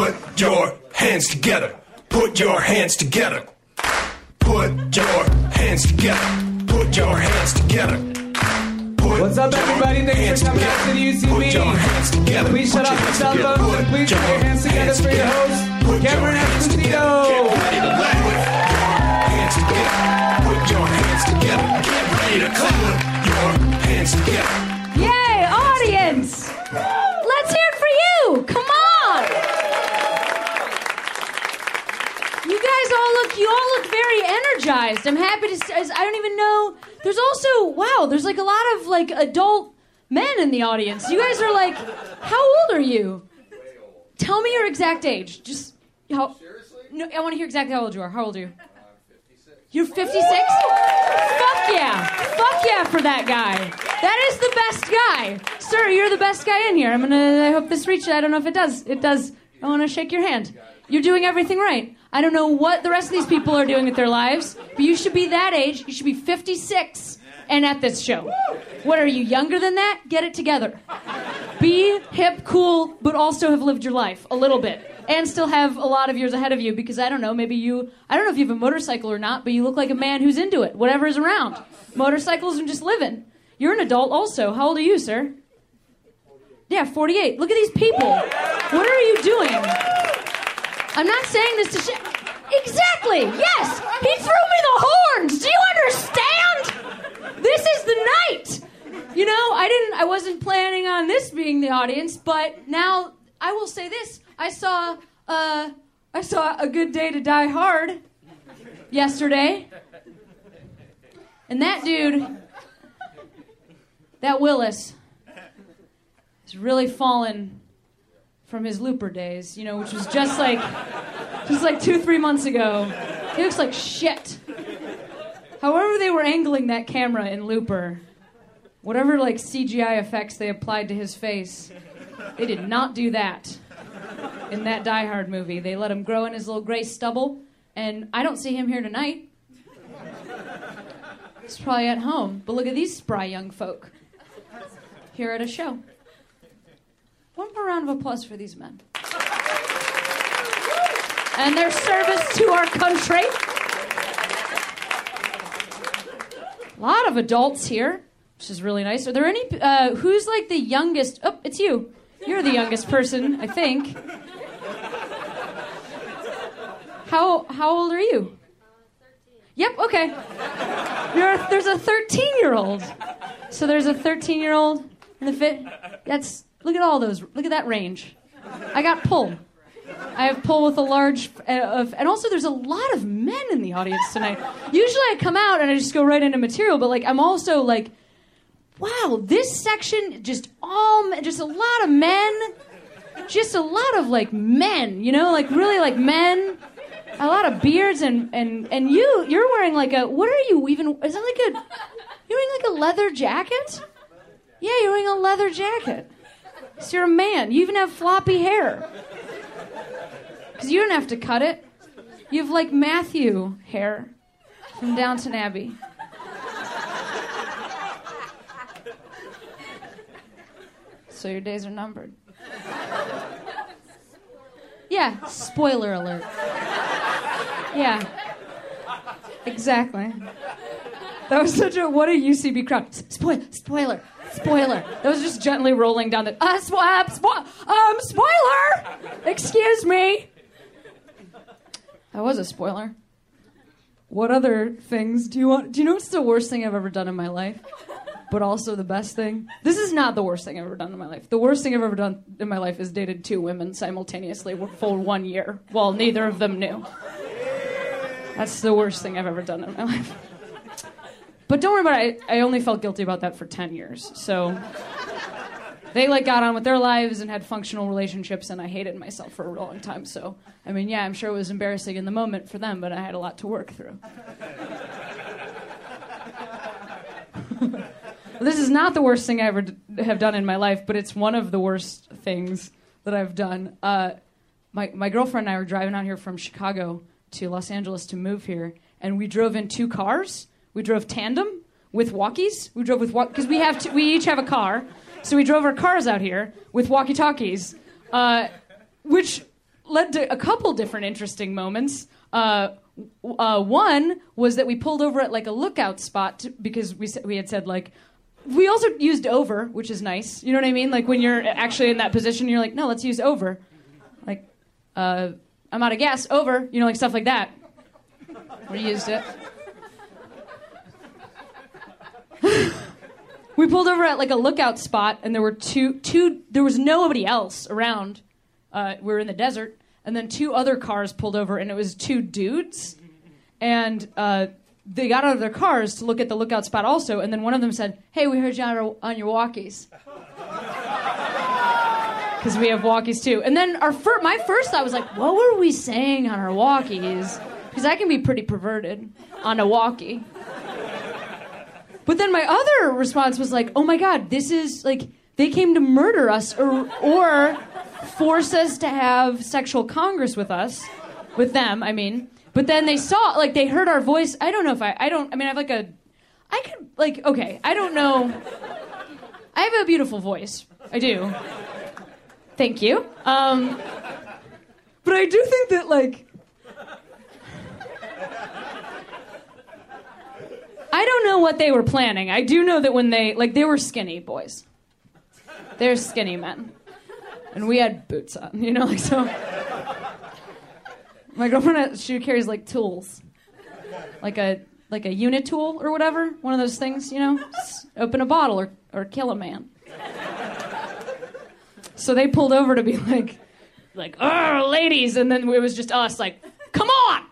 Put your hands together. Put your hands together. Put your hands together. Put your hands together. Put What's up, everybody? Thanks for coming out to together. the Put your hands together. Please shut off your cell phones and please put your hands together for your host, Cameron hands Esposito. together. Get ready to laugh. Hands together. Put your hands together. Get ready to clap. Your hands together. Yay, audience! Energized. I'm happy to, I don't even know. There's also, wow, there's like a lot of like adult men in the audience. You guys are like, how old are you? Tell me your exact age. Just, how, Seriously? No, I want to hear exactly how old you are. How old are you? You're 56? Fuck yeah. Fuck yeah for that guy. That is the best guy. Sir, you're the best guy in here. I'm gonna, I hope this reaches, I don't know if it does. It does. I wanna shake your hand. You're doing everything right. I don't know what the rest of these people are doing with their lives, but you should be that age. You should be 56 and at this show. What are you, younger than that? Get it together. Be hip, cool, but also have lived your life a little bit. And still have a lot of years ahead of you because I don't know, maybe you, I don't know if you have a motorcycle or not, but you look like a man who's into it, whatever is around. Motorcycles and just living. You're an adult also. How old are you, sir? Yeah, 48. Look at these people. What are you doing? I'm not saying this to sh- Exactly. Yes. He threw me the horns. Do you understand? This is the night. You know, I didn't I wasn't planning on this being the audience, but now I will say this. I saw uh I saw a good day to die hard yesterday. And that dude that Willis has really fallen from his looper days, you know, which was just like just like two, three months ago. He looks like shit. However, they were angling that camera in Looper, whatever like CGI effects they applied to his face, they did not do that in that Die Hard movie. They let him grow in his little gray stubble, and I don't see him here tonight. He's probably at home. But look at these spry young folk here at a show. One more round of applause for these men and their service to our country. A lot of adults here, which is really nice. Are there any? Uh, who's like the youngest? Oh, it's you. You're the youngest person, I think. How how old are you? Yep. Okay. You're, there's a 13 year old. So there's a 13 year old in the fit. That's look at all those. Look at that range. I got pull. I have pull with a large uh, of, and also there's a lot of men in the audience tonight. Usually I come out and I just go right into material, but like I'm also like, wow, this section just all just a lot of men, just a lot of like men, you know, like really like men, a lot of beards and and and you you're wearing like a what are you even? Is that like a you're wearing like a leather jacket? Yeah, you're wearing a leather jacket. So you're a man. You even have floppy hair. Because you don't have to cut it. You have like Matthew hair from Downton Abbey. So your days are numbered. Yeah, spoiler alert. Yeah. Exactly. That was such a what a UCB crowd. Spoil, spoiler, spoiler. That was just gently rolling down the uh, spo- uh, spo- um spoiler. Excuse me. That was a spoiler. What other things do you want? Do you know what's the worst thing I've ever done in my life? But also the best thing? This is not the worst thing I've ever done in my life. The worst thing I've ever done in my life is dated two women simultaneously for one year while neither of them knew. That's the worst thing I've ever done in my life. But don't worry about it. I, I only felt guilty about that for 10 years. So they like got on with their lives and had functional relationships and I hated myself for a long time. So, I mean, yeah, I'm sure it was embarrassing in the moment for them, but I had a lot to work through. this is not the worst thing I ever d- have done in my life, but it's one of the worst things that I've done. Uh, my, my girlfriend and I were driving out here from Chicago to Los Angeles to move here, and we drove in two cars. We drove tandem with walkies. We drove with because we have to, we each have a car, so we drove our cars out here with walkie talkies, uh, which led to a couple different interesting moments. Uh, uh, one was that we pulled over at like a lookout spot because we we had said like we also used over, which is nice. You know what I mean? Like when you're actually in that position, you're like, no, let's use over. Like, uh, I'm out of gas. Over. You know, like stuff like that. We used it. we pulled over at like a lookout spot, and there were two two. There was nobody else around. Uh, we were in the desert, and then two other cars pulled over, and it was two dudes, and uh, they got out of their cars to look at the lookout spot also, and then one of them said, "Hey, we heard you on, our, on your walkies." Because we have walkies too. And then our fir- my first thought was like, what were we saying on our walkies? Because I can be pretty perverted on a walkie. But then my other response was like, oh my god, this is like they came to murder us or or force us to have sexual congress with us, with them. I mean, but then they saw like they heard our voice. I don't know if I I don't. I mean, I have like a, I could like okay. I don't know. I have a beautiful voice. I do. Thank you. Um, but I do think that like. I don't know what they were planning. I do know that when they like they were skinny boys. They're skinny men. And we had boots on, you know, like so. My girlfriend uh, she carries like tools. Like a like a unit tool or whatever, one of those things, you know, S- open a bottle or or kill a man. So they pulled over to be like like, "Oh, ladies," and then it was just us like, "Come on."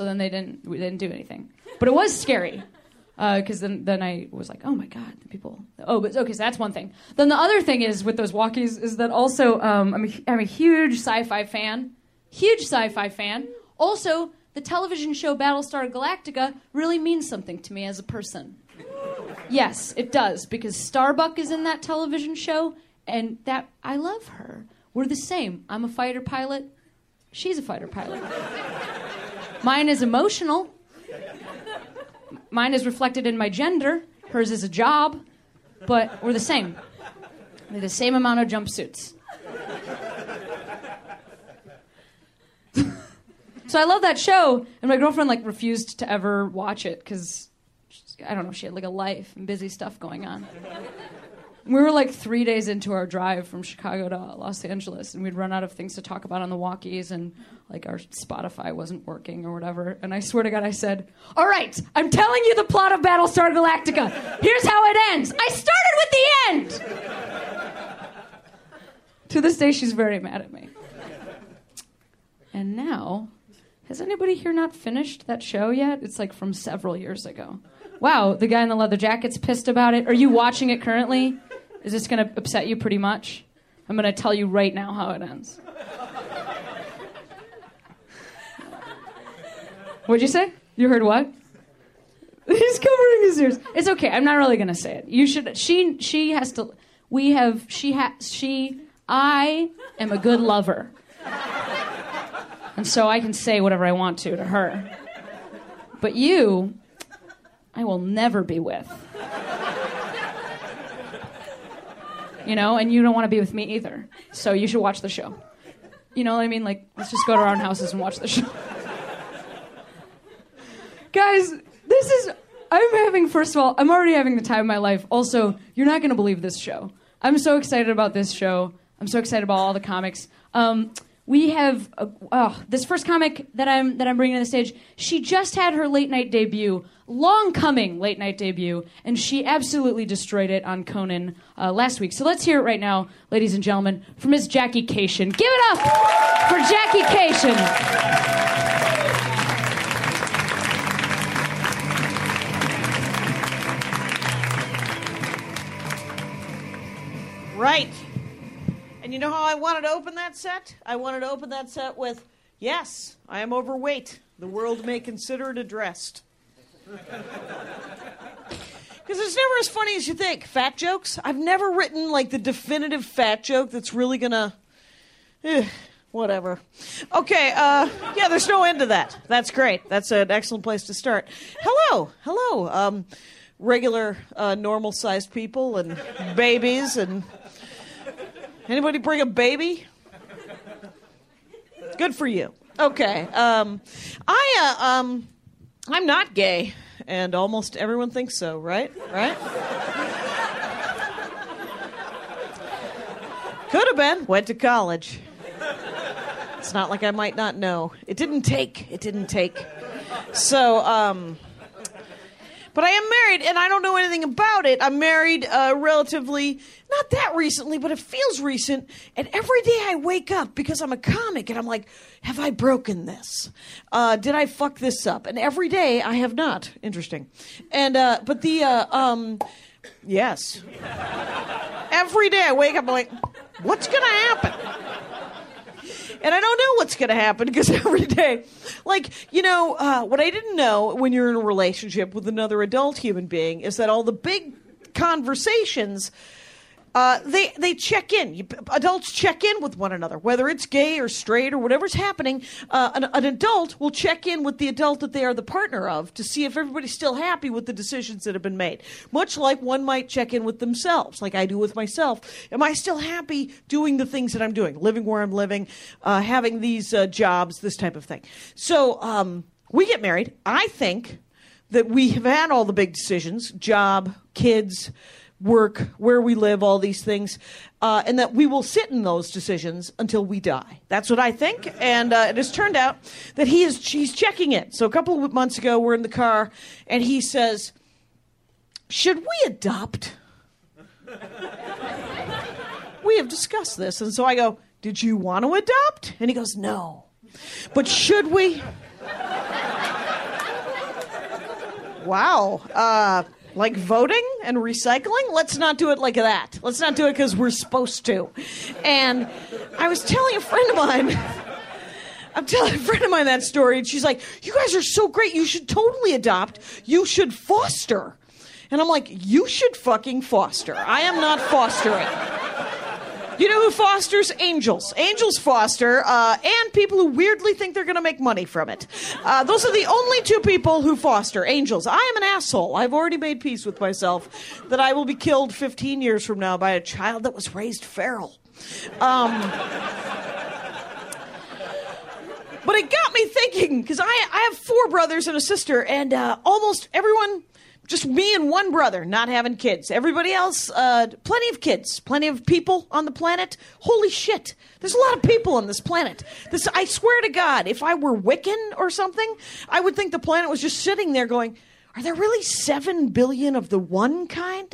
So then they didn't we didn't do anything. But it was scary. Because then, then I was like, oh my god, the people. Oh, but okay, so that's one thing. Then the other thing is with those walkies is that also um, I'm, a, I'm a huge sci-fi fan, huge sci-fi fan. Also, the television show Battlestar Galactica really means something to me as a person. Yes, it does because Starbuck is in that television show, and that I love her. We're the same. I'm a fighter pilot. She's a fighter pilot. Mine is emotional. Mine is reflected in my gender. Hers is a job. But we're the same. They're the same amount of jumpsuits. so I love that show, and my girlfriend like refused to ever watch it because I don't know, she had like a life and busy stuff going on. We were like three days into our drive from Chicago to Los Angeles, and we'd run out of things to talk about on the walkies, and like our Spotify wasn't working or whatever. And I swear to God, I said, All right, I'm telling you the plot of Battlestar Galactica. Here's how it ends. I started with the end. to this day, she's very mad at me. And now, has anybody here not finished that show yet? It's like from several years ago. Wow, the guy in the leather jacket's pissed about it. Are you watching it currently? Is this going to upset you pretty much? I'm going to tell you right now how it ends. What'd you say? You heard what? He's covering his ears. It's okay. I'm not really going to say it. You should. She. She has to. We have. She has. She. I am a good lover, and so I can say whatever I want to to her. But you, I will never be with. You know, and you don't want to be with me either. So you should watch the show. You know what I mean? Like, let's just go to our own houses and watch the show. Guys, this is. I'm having, first of all, I'm already having the time of my life. Also, you're not going to believe this show. I'm so excited about this show. I'm so excited about all the comics. Um, we have uh, oh, this first comic that I'm that I'm bringing to the stage. She just had her late night debut, long coming late night debut, and she absolutely destroyed it on Conan uh, last week. So let's hear it right now, ladies and gentlemen, from Miss Jackie Kashian. Give it up for Jackie Kashian. Right. And you know how I wanted to open that set? I wanted to open that set with, Yes, I am overweight. The world may consider it addressed. Because it's never as funny as you think. Fat jokes? I've never written like the definitive fat joke that's really gonna. Eh, whatever. Okay, uh, yeah, there's no end to that. That's great. That's an excellent place to start. Hello, hello. Um, regular, uh, normal sized people and babies and. Anybody bring a baby? Good for you. Okay. Um, I uh, um, I'm not gay, and almost everyone thinks so. Right? Right? Could have been. Went to college. It's not like I might not know. It didn't take. It didn't take. So, um, but I am married, and I don't know anything about it. I'm married uh, relatively, not that recently, but it feels recent. And every day I wake up because I'm a comic, and I'm like, have I broken this? Uh, did I fuck this up? And every day I have not. Interesting. And uh, but the uh, um, yes. Every day I wake up, I'm like, what's gonna happen? And I don't know what's going to happen because every day, like, you know, uh, what I didn't know when you're in a relationship with another adult human being is that all the big conversations. Uh, they they check in. You, adults check in with one another, whether it's gay or straight or whatever's happening. Uh, an, an adult will check in with the adult that they are the partner of to see if everybody's still happy with the decisions that have been made. Much like one might check in with themselves, like I do with myself. Am I still happy doing the things that I'm doing, living where I'm living, uh, having these uh, jobs, this type of thing? So um, we get married. I think that we have had all the big decisions: job, kids work, where we live, all these things, uh, and that we will sit in those decisions until we die. That's what I think, and uh, it has turned out that he is he's checking it. So a couple of months ago, we're in the car, and he says, "Should we adopt?" we have discussed this, and so I go, "Did you want to adopt?" And he goes, "No." But should we? wow. Uh, like voting and recycling? Let's not do it like that. Let's not do it because we're supposed to. And i was telling a friend of mine i'm telling a friend of mine that story and she's like you guys are so great. You should totally adopt. You should foster. And i'm like you should fucking foster. I am not fostering you know who fosters angels? Angels foster, uh, and people who weirdly think they're going to make money from it. Uh, those are the only two people who foster angels. I am an asshole. I've already made peace with myself that I will be killed 15 years from now by a child that was raised feral. Um, but it got me thinking because I, I have four brothers and a sister, and uh, almost everyone just me and one brother not having kids. Everybody else, uh, plenty of kids, plenty of people on the planet. Holy shit. There's a lot of people on this planet. This, I swear to God, if I were Wiccan or something, I would think the planet was just sitting there going, are there really seven billion of the one kind?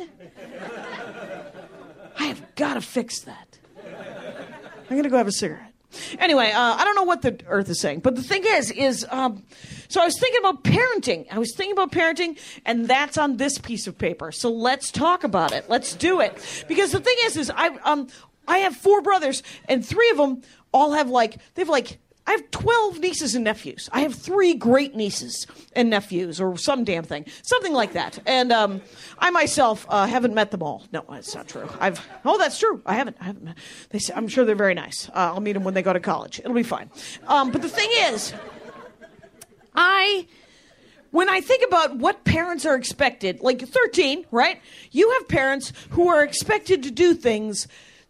I have got to fix that. I'm going to go have a cigarette. Anyway, uh, I don't know what the earth is saying, but the thing is, is um, so I was thinking about parenting. I was thinking about parenting, and that's on this piece of paper. So let's talk about it. Let's do it. Because the thing is, is I um I have four brothers, and three of them all have like they have like I have 12 nieces and nephews. I have three great nieces and nephews, or some damn thing. Something like that. And um, I myself uh, haven't met them all. No, that's not true. I've, oh, that's true. I haven't. I haven't met, they I'm sure they're very nice. Uh, I'll meet them when they go to college. It'll be fine. Um, but the thing is, I when I think about what parents are expected, like 13, right? You have parents who are expected to do things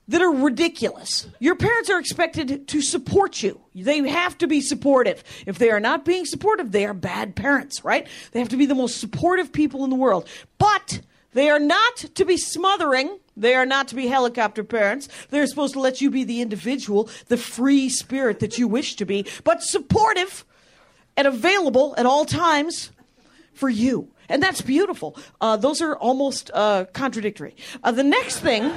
that are ridiculous. Your parents are expected to support you. They have to be supportive. If they are not being supportive, they are bad parents, right? They have to be the most supportive people in the world. But they are not to be smothering. They are not to be helicopter parents. They're supposed to let you be the individual, the free spirit that you wish to be, but supportive and available at all times for you. And that's beautiful. Uh, those are almost uh, contradictory. Uh, the next thing.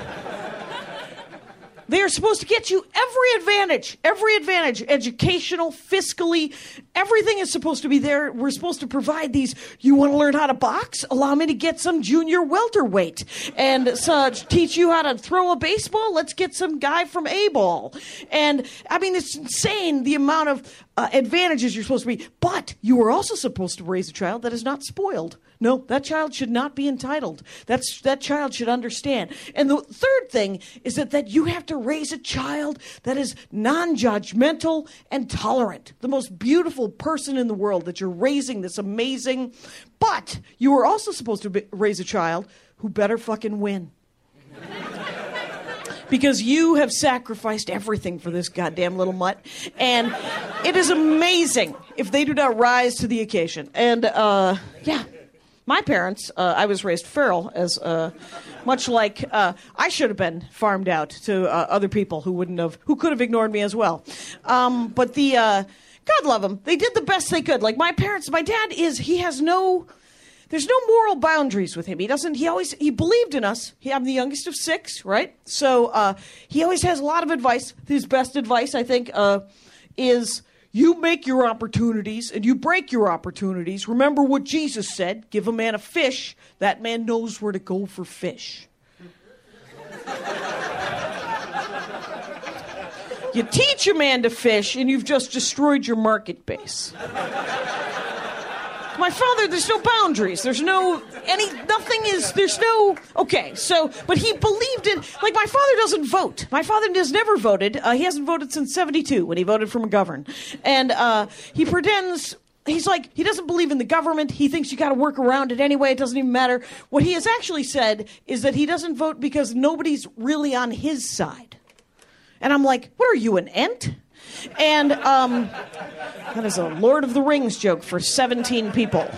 They are supposed to get you every advantage, every advantage, educational, fiscally, everything is supposed to be there. We're supposed to provide these. You want to learn how to box? Allow me to get some junior welterweight and uh, teach you how to throw a baseball. Let's get some guy from A ball. And I mean, it's insane the amount of uh, advantages you're supposed to be. But you are also supposed to raise a child that is not spoiled. No, that child should not be entitled. That's, that child should understand. And the third thing is that, that you have to raise a child that is non judgmental and tolerant. The most beautiful person in the world that you're raising this amazing. But you are also supposed to be, raise a child who better fucking win. because you have sacrificed everything for this goddamn little mutt. And it is amazing if they do not rise to the occasion. And uh, yeah, my parents, uh, I was raised feral, as uh, much like uh, I should have been farmed out to uh, other people who wouldn't have, who could have ignored me as well. Um, but the uh, God love them, they did the best they could. Like my parents, my dad is, he has no. There's no moral boundaries with him. He doesn't. He always he believed in us. He, I'm the youngest of six, right? So uh, he always has a lot of advice. His best advice, I think, is you make your opportunities and you break your opportunities. Remember what Jesus said: "Give a man a fish, that man knows where to go for fish." you teach a man to fish, and you've just destroyed your market base. My father, there's no boundaries. There's no any nothing is there's no okay. So, but he believed in like my father doesn't vote. My father has never voted. Uh, he hasn't voted since '72 when he voted for McGovern, and uh, he pretends. He's like he doesn't believe in the government. He thinks you got to work around it anyway. It doesn't even matter. What he has actually said is that he doesn't vote because nobody's really on his side. And I'm like, what are you, an ent? And um, that is a Lord of the Rings joke for 17 people.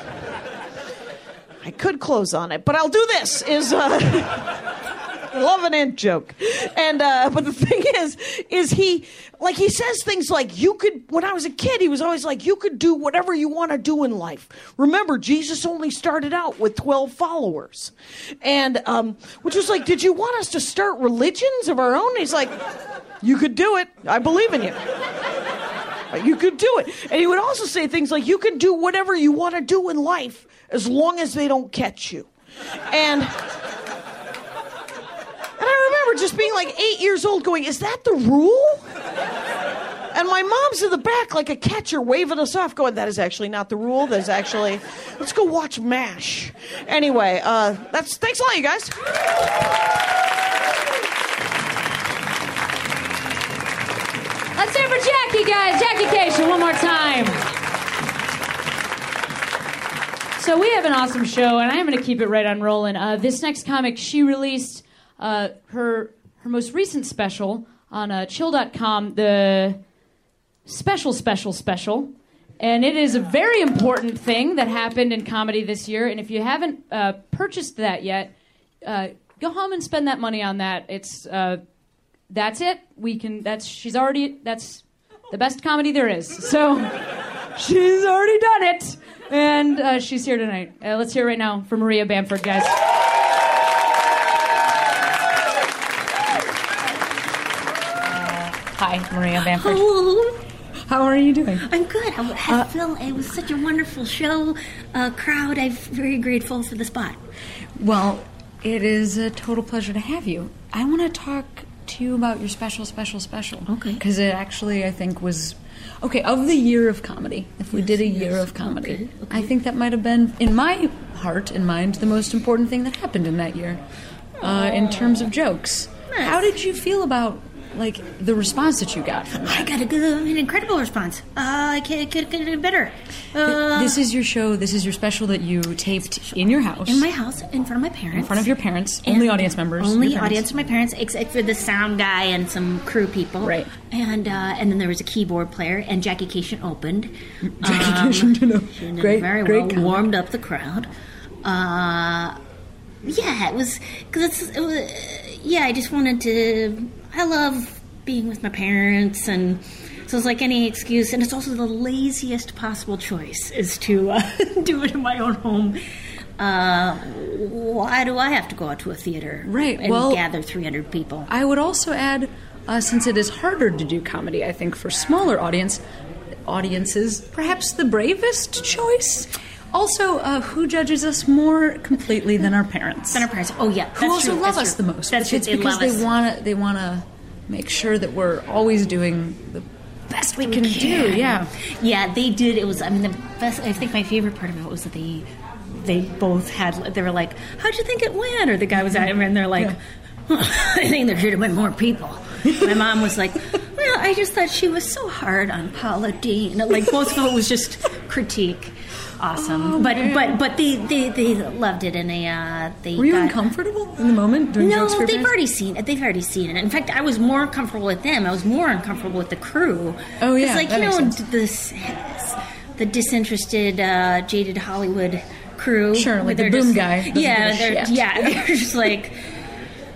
I could close on it, but I'll do this. Is uh, love an ant joke, and uh, but the thing is, is he like he says things like you could. When I was a kid, he was always like you could do whatever you want to do in life. Remember, Jesus only started out with twelve followers, and um, which was like, did you want us to start religions of our own? He's like, you could do it. I believe in you. You could do it. And he would also say things like, you can do whatever you want to do in life as long as they don't catch you. And. And I remember just being like eight years old going, Is that the rule? And my mom's in the back like a catcher waving us off, going, That is actually not the rule. That is actually, let's go watch MASH. Anyway, uh, that's, thanks a lot, you guys. Let's hear it for Jackie, guys. Jackie Kashian, one more time. So we have an awesome show, and I'm going to keep it right on rolling. Uh, this next comic, she released uh, her her most recent special on uh, Chill.com, the special, special, special, and it is a very important thing that happened in comedy this year. And if you haven't uh, purchased that yet, uh, go home and spend that money on that. It's uh, that's it. We can. That's she's already. That's the best comedy there is. So she's already done it, and uh, she's here tonight. Uh, let's hear it right now for Maria Bamford, guys. Hi, Maria Bamford. Hello. How are you doing? I'm good. I, I feel it was such a wonderful show, uh, crowd. I'm very grateful for the spot. Well, it is a total pleasure to have you. I want to talk to you about your special, special, special. Okay. Because it actually, I think, was. Okay, of the year of comedy, if we did a year yes, of comedy, okay, okay. I think that might have been, in my heart and mind, the most important thing that happened in that year uh, in terms of jokes. Nice. How did you feel about, like, the response that you got from that? I got a good, an incredible response. Uh, I could, could, could do better. Uh, this is your show, this is your special that you taped in your house. in my house, in front of my parents. in front of your parents, only audience members. Only audience of my parents, except for the sound guy and some crew people. Right. And uh, and then there was a keyboard player, and Jackie Kashian opened. Jackie Um, Kashian great- very great well, warmed up the crowd. Uh, yeah, it was because it's it was, yeah. I just wanted to. I love being with my parents, and so it's like any excuse, and it's also the laziest possible choice is to uh, do it in my own home. Uh, why do I have to go out to a theater Right, and well- gather 300 people? I would also add, uh, since it is harder to do comedy, I think for smaller audience audiences, perhaps the bravest choice. Also, uh, who judges us more completely than our parents? Than our parents. Oh yeah, who also true, love that's us true. the most. That's it's they because they want to. They want to make sure that we're always doing the best we can do. Yeah. Yeah, they did. It was. I mean, the best. I think my favorite part of it was that they, they both had. They were like, "How'd you think it went?" Or the guy was at him, and they're like, "I think there should have been more people." My mom was like, "Well, I just thought she was so hard on Paula Deen." Like both of it was just critique. Awesome. but but but they, they they loved it and they uh they Were you got, uncomfortable in the moment No, they've already seen it. They've already seen it. In fact, I was more comfortable with them. I was more uncomfortable with the crew. Oh, yeah, like you know this the disinterested, uh, jaded Hollywood crew. Sure, like the boom just- guy Yeah, they're, yeah, they're just like,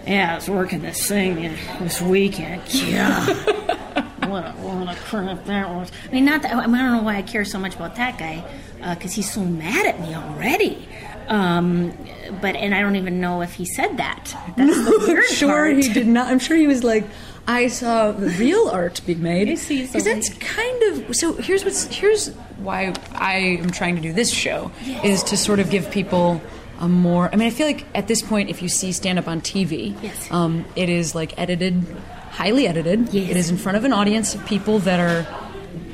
yeah, I was working this thing this weekend. Yeah. What a, what a crap that was. I mean, not that I, mean, I don't know why I care so much about that guy because he's so mad at me already. Um, but and I don't even know if he said that. That's the I'm sure part. he did not. I'm sure he was like, I saw the real art being made. Yes, Because that's kind of so. Here's what's here's why I am trying to do this show is to sort of give people a more. I mean, I feel like at this point, if you see stand up on TV, Yes. um, it is like edited, highly edited. Yes. It is in front of an audience of people that are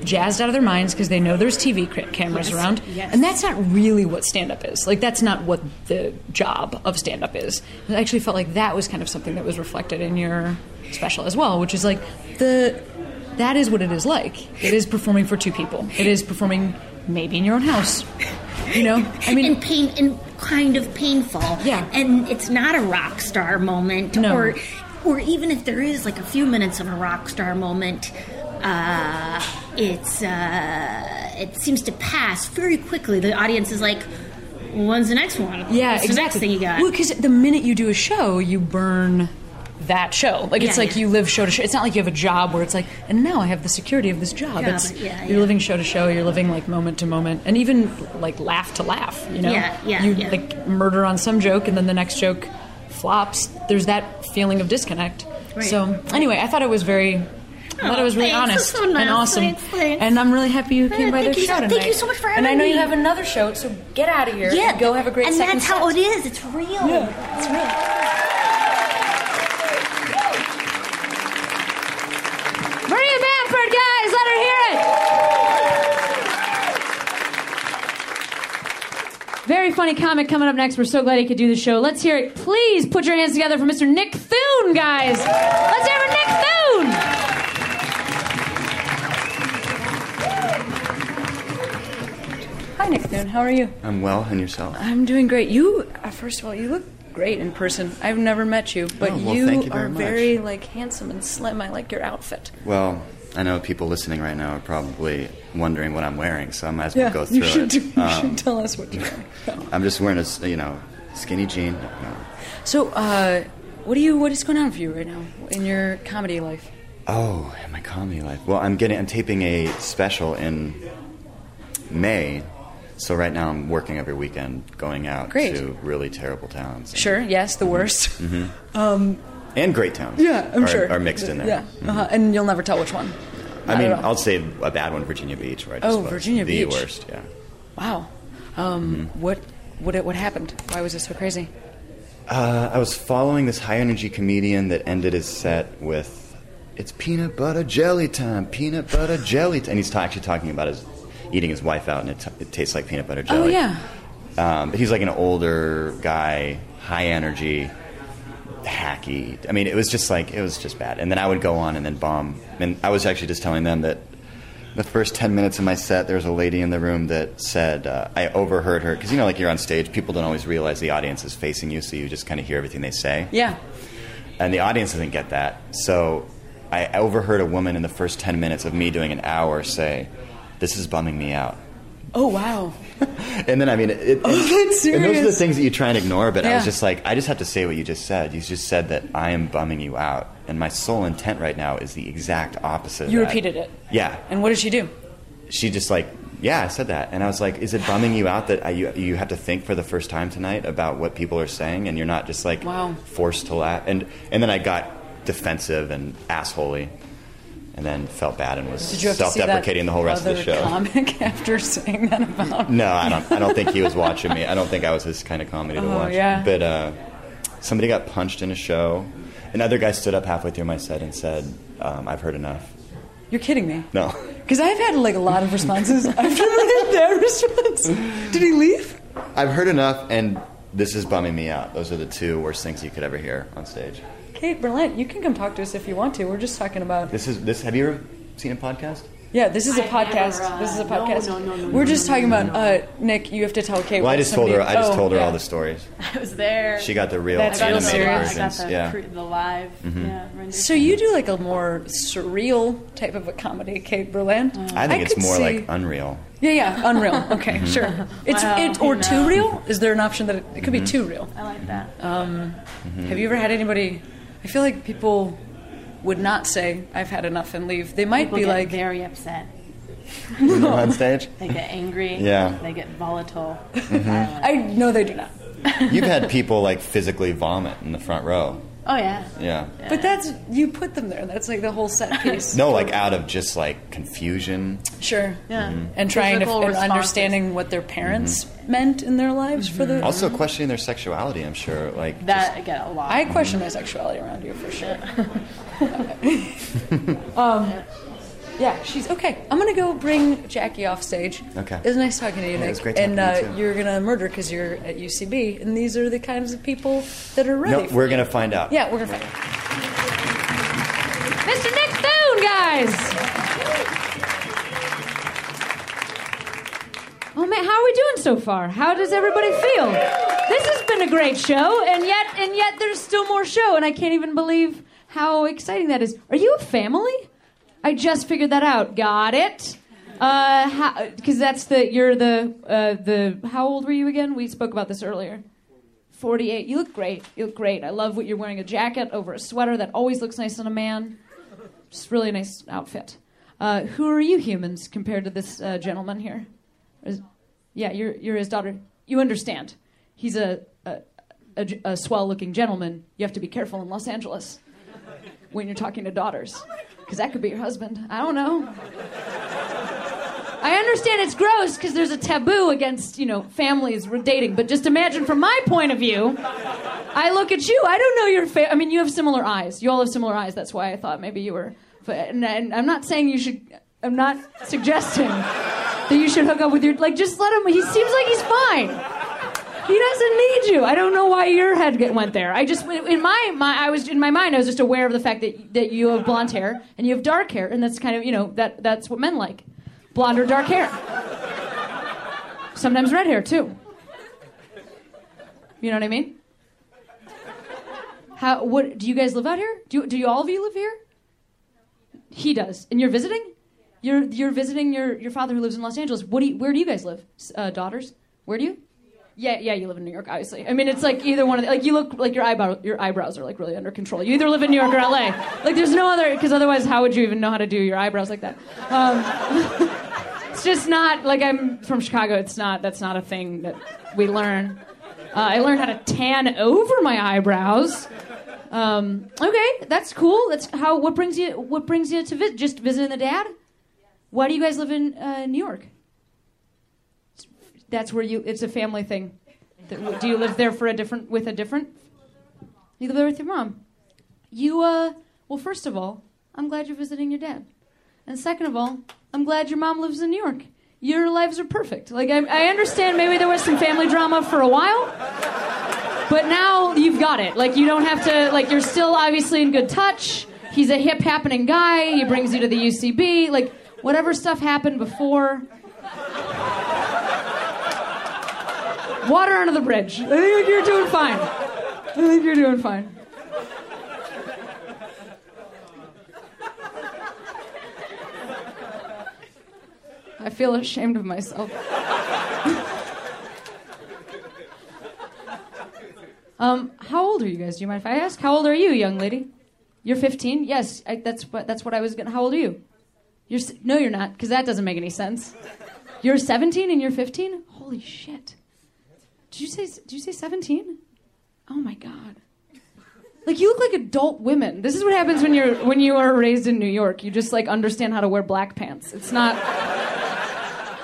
jazzed out of their minds because they know there's TV cameras Yes, around. yes. And that's not really what stand up is. Like, that's not what the job of stand up is. I actually felt like that was kind of something that was reflected in your special as well, which is like the. That is what it is like. It is performing for two people. It is performing maybe in your own house. You know? I mean, and pain and kind of painful. Yeah. And it's not a rock star moment No. or or even if there is like a few minutes of a rock star moment, uh, it's uh, it seems to pass very quickly. The audience is like, "When's the next one? Yeah, What's exactly. the next thing you got?" Well, because the minute you do a show, you burn that show. Like it's like yeah. you live show to show. It's not like you have a job where it's like, and now I have the security of this job. Job, it's yeah, you're yeah. living show to show. You're living like moment to moment, and even like laugh to laugh. You know, Yeah, yeah, You yeah. like murder on some joke, and then the next joke flops. There's that feeling of disconnect. Right. So anyway, I thought it was very. I thought it was really thanks. honest so nice. and awesome, Thanks, thanks. and I'm really happy you came Yeah, by thank the show so- tonight. thank you so much for having me. And I having know you have another show, so get out of here. yeah, and go have a great And second that's how it is. It's real. Yeah, it's real. Maria Bamford, guys, let her hear it. Very funny comic coming up next. We're so glad he could do the show. Let's hear it. Please put your hands together for Mr. Nick Thune, guys. Let's hear it for Nick Thune. Hi, Nick Thune. How are you? I'm well, and yourself? I'm doing great. You, uh, first of all, you look great in person. I've never met you, but Oh, well, you, you are much. very like handsome and slim. I like your outfit. Well, I know people listening right now are probably wondering what I'm wearing, so I might as well go through you should, it. you Um, should tell us what you're wearing. I'm just wearing a you know skinny jean. No. So, uh, what do you? What is going on for you right now in your comedy life? Oh, in my comedy life. Well, I'm getting I'm taping a special in May, so right now I'm working every weekend, going out Great. to really terrible towns. Sure. Yes, the worst. and great towns. Yeah, I'm are, sure. are mixed in there. Yeah, Mhm. uh-huh. and you'll never tell which one. I Not mean. I'll say a bad one, Virginia Beach, right? Oh, Virginia the Beach. The worst. Yeah. Wow. Um, Mm-hmm. What? What? What happened? Why was it so crazy? Uh, I was following this high energy comedian that ended his set with, "It's peanut butter jelly time, peanut butter jelly," time. and he's ta- actually talking about his eating his wife out, and it, t- it tastes like peanut butter jelly. Oh yeah. Um, but he's like an older guy, high energy, hacky. I mean, it was just like it was just bad. And then I would go on and then bomb. And I was actually just telling them that the first ten minutes of my set, there was a lady in the room that said uh, I overheard her because you know, like you're on stage, people don't always realize the audience is facing you, so you just kind of hear everything they say Yeah. and the audience doesn't get that. So I overheard a woman in the first 10 minutes of me doing an hour say, This is bumming me out. Oh wow. And then, I mean, it, it, Oh, that's serious. and those are the things that you try and ignore, but I was just like, I just have to say what you just said. You just said that I am bumming you out. And my sole intent right now is the exact opposite. of You repeated it. Yeah. And what did she do? She just like, yeah, I said that. And I was like, is it bumming you out that I, you, you have to think for the first time tonight about what people are saying and you're not just like Wow. forced to laugh? And, and then I got defensive and assholey and then felt bad and was Did you have to see that self-deprecating the whole rest of the show. comic after saying that about? No, I don't. I don't think he was watching me. I don't think I was his kind of comedy to Oh, watch. yeah. But uh, somebody got punched in a show. Another guy stood up halfway through my set and said, um, "I've heard enough." You're kidding me. No, Because I've had like a lot of responses after I had that response. Did he leave? I've heard enough, and this is bumming me out. Those are the two worst things you could ever hear on stage. Kate Berlant, you can come talk to us if you want to. We're just talking about. This is this. Have you ever seen a podcast? Yeah, this is a I podcast. never, uh, this is a podcast. no, no, no, We're just talking about no. uh, Nick. You have to tell Kate. Well, I what just told her. I just oh, told her yeah. all the stories. I was there. She got the real That's real animated serious. I got versions. the, Yeah. cre- the live. Yeah, rendition. So you do like a more surreal type of a comedy, Kate Berlant. I think it's more see- like unreal. Yeah, yeah, unreal. Okay, Mm-hmm. sure. It's Wow, it or no. too real. Is there an option that it, it could be too real? I like that. Mm-hmm. Have you ever had anybody? I feel like people would not say I've had enough and leave. They might People be get like, very upset. When on stage. They get angry. Yeah. They get volatile. Mm-hmm. I no, they do not. You've had people like physically vomit in the front row. Oh yeah. Yeah. But that's you put them there. That's like the whole set piece. No, like out of just like confusion. Sure. Yeah. Mm-hmm. And trying to Physical and responses. understanding what their parents meant in their lives for the. Also questioning their sexuality. I'm sure. Like That I get a lot. I question my sexuality around you for sure. um, yeah, she's okay. I'm gonna go bring Jackie off stage. Okay. It was nice talking to you, Yeah, Nick. it was great and talking to uh, you, too. you're gonna murder because you're at UCB, and these are the kinds of people that are ready. no, we're gonna find out. Yeah, we're gonna find. out. Mr. Nick Thune, guys. Oh man, how are we doing so far? How does everybody feel? This has been a great show, and yet, and yet, there's still more show, and I can't even believe how exciting that is. Are you a family? I just figured that out. Got it. Uh, because that's the you're the uh, the. How old were you again? We spoke about this earlier. 48. You look great. You look great. I love what you're wearing a jacket over a sweater. That always looks nice on a man. Just really nice outfit. Uh, who are you humans compared to this uh, gentleman here? Is- yeah, you're, you're his daughter. You understand. He's a, a, a, a swell looking gentleman. You have to be careful in Los Angeles when you're talking to daughters. Because that could be your husband. I don't know. I understand it's gross because there's a taboo against, you know, families dating. But just imagine from my point of view, I look at you. I don't know your fa- I mean, you have similar eyes. You all have similar eyes. That's why I thought maybe you were. And, and I'm not saying you should. I'm not suggesting that you should hook up with your. Like, just let him. He seems like he's fine. He doesn't need you. I don't know why your head went there. I just in my, my I was in my mind I was just aware of the fact that that you have blonde hair and you have dark hair and that's kind of you know that that's what men like, blonde or dark hair. Sometimes red hair too. You know what I mean? How? What? Do you guys live out here? Do do you all of you live here? He does, and you're visiting. You're you're visiting your, your father who lives in Los Angeles. What do you, where do you guys live? Uh, daughters, where do you? Yeah, yeah, you live in New York, obviously. I mean, it's like either one of the, like you look like your eyebrow your eyebrows are like really under control. You either live in New York or LA. Like there's no other because otherwise how would you even know how to do your eyebrows like that? Um, it's just not like I'm from Chicago. It's not that's not a thing that we learn. Uh, I learned how to tan over my eyebrows. Um, okay, that's cool. That's how. What brings you? What brings you to visit? Just visiting the dad? Why do you guys live in uh, New York? That's where you. It's a family thing. Do you live there for a different with a different? You live there with your mom. You uh. Well, first of all, I'm glad you're visiting your dad, and second of all, I'm glad your mom lives in New York. Your lives are perfect. Like I, I understand, maybe there was some family drama for a while, but now you've got it. Like you don't have to. Like you're still obviously in good touch. He's a hip happening guy. He brings you to the UCB. Like whatever stuff happened before. Water under the bridge. I think you're doing fine. I think you're doing fine. I feel ashamed of myself. um, how old are you guys? Do you mind if I ask? How old are you, young lady? You're 15. Yes, I, that's what that's what I was gonna. How old are you? You're no, you're not, because that doesn't make any sense. You're 17 and you're 15. Holy shit! Did you say did you say 17? Oh my god! Like you look like adult women. This is what happens when you're when you are raised in New York. You just like understand how to wear black pants. It's not.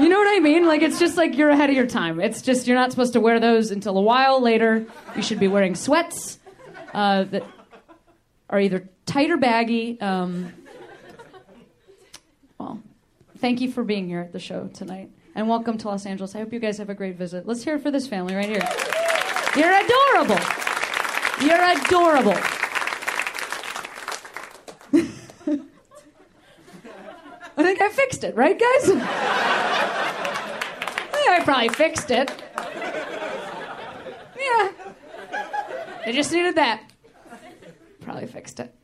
You know what I mean? Like it's just like you're ahead of your time. It's just you're not supposed to wear those until a while later. You should be wearing sweats uh, that are either tight or baggy. Um, well, thank you for being here at the show tonight, and welcome to Los Angeles. I hope you guys have a great visit. Let's hear it for this family right here. You're adorable. You're adorable. I think I fixed it, right, guys? yeah, I probably fixed it. Yeah. I just needed that. Probably fixed it.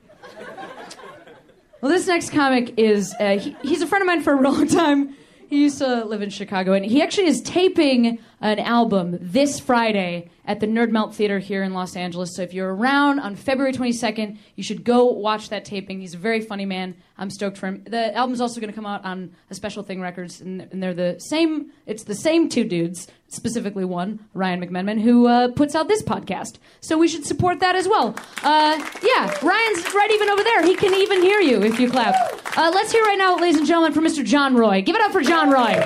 Well, this next comic is, uh, he, he's a friend of mine for a long time. He used to live in Chicago, and he actually is taping an album this Friday at the Nerd Melt Theater here in Los Angeles. So if you're around on February 22nd, you should go watch that taping. He's a very funny man. I'm stoked for him. The album's also going to come out on a Special Thing Records, and, they're the same. It's the same two dudes, specifically one, Ryan McMenamin, who uh, puts out this podcast. So we should support that as well. Uh, yeah, Ryan's right even over there. He can even hear you if you clap. Uh, let's hear right now, ladies and gentlemen, for Mr. John Roy. Give it up for John Roy.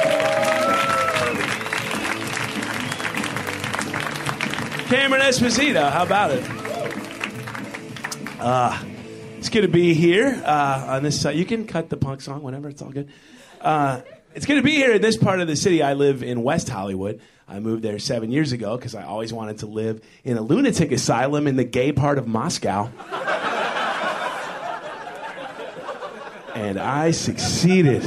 Cameron Esposito, how about it? Uh, it's good to be here uh, on this side. You can cut the punk song, whenever, it's all good. Uh, it's good to be here in this part of the city. I live in West Hollywood. I moved there seven years ago because I always wanted to live in a lunatic asylum in the gay part of Moscow. and I succeeded.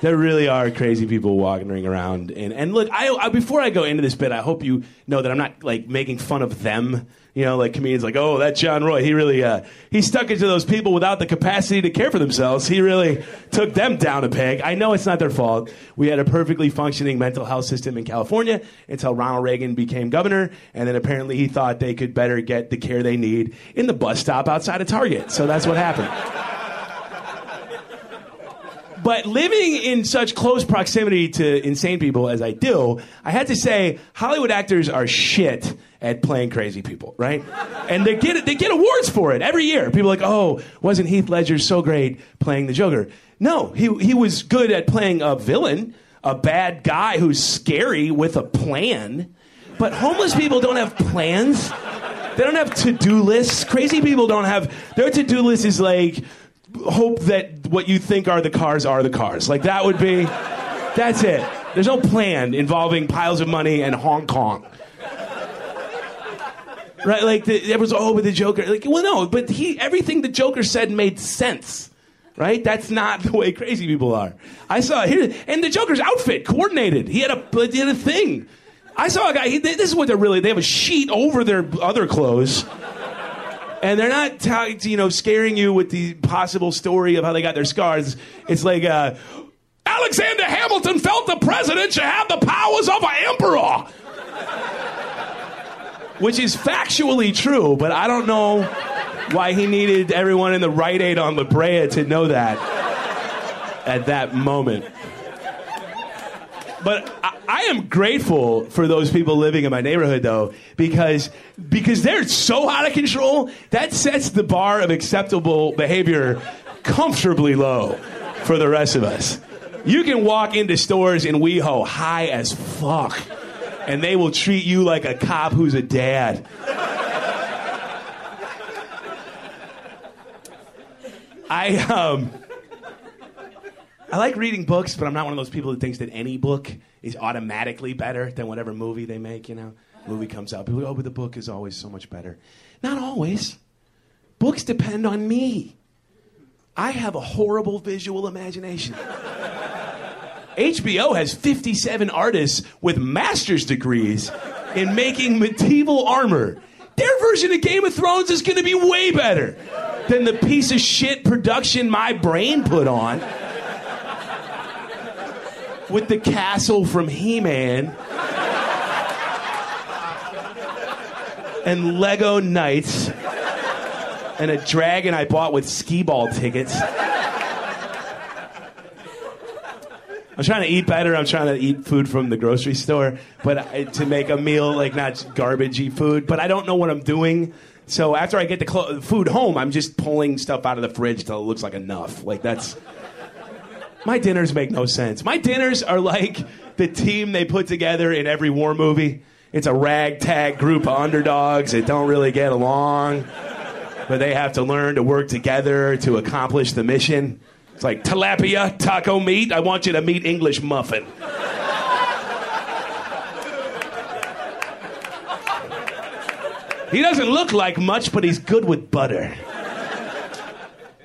There really are crazy people wandering around, and and look, I, I before I go into this bit, I hope you know that I'm not like making fun of them. You know, like comedians, like, oh, that John Roy, he really uh, he stuck into those people without the capacity to care for themselves. He really took them down a peg. I know it's not their fault. We had a perfectly functioning mental health system in California until Ronald Reagan became governor, and then apparently he thought they could better get the care they need in the bus stop outside of Target. So that's what happened. But living in such close proximity to insane people as I do, I had to say Hollywood actors are shit at playing crazy people, right? And they get they get awards for it every year. People are like, "Oh, wasn't Heath Ledger so great playing the Joker?" No, he he was good at playing a villain, a bad guy who's scary with a plan. But homeless people don't have plans. They don't have to-do lists. Crazy people don't have their to-do list is like hope that what you think are the cars are the cars. Like that would be, that's it. There's no plan involving piles of money and Hong Kong. Right? Like there was oh, but the Joker. Like well, no, but he everything the Joker said made sense. Right? That's not the way crazy people are. I saw here, and the Joker's outfit coordinated. He had a he had a thing. I saw a guy. He, this is what they're really. They have a sheet over their other clothes and they're not t- you know scaring you with the possible story of how they got their scars. It's like uh, Alexander Hamilton felt the president should have the powers of an emperor, which is factually true, but I don't know why he needed everyone in the Rite Aid on La Brea to know that at that moment. But I, I am grateful for those people living in my neighborhood, though, because because they're so out of control. That sets the bar of acceptable behavior comfortably low for the rest of us. You can walk into stores in WeHo high as fuck, and they will treat you like a cop who's a dad. I um. I like reading books, but I'm not one of those people that thinks that any book is automatically better than whatever movie they make, you know? Movie comes out, people go, oh, but the book is always so much better. Not always. Books depend on me. I have a horrible visual imagination. HBO has 57 artists with master's degrees in making medieval armor. Their version of Game of Thrones is going to be way better than the piece of shit production my brain put on with the castle from He Man and Lego Knights and a dragon I bought with skee ball tickets. I'm trying to eat better. I'm trying to eat food from the grocery store, but I, to make a meal like not garbagey food. But I don't know what I'm doing. So after I get the clo- food home, I'm just pulling stuff out of the fridge till it looks like enough. Like that's my dinners make no sense. My dinners are like the team they put together in every war movie. It's a ragtag group of underdogs that don't really get along, but they have to learn to work together to accomplish the mission. It's like tilapia, taco meat. I want you to meet English muffin. He doesn't look like much, but he's good with butter.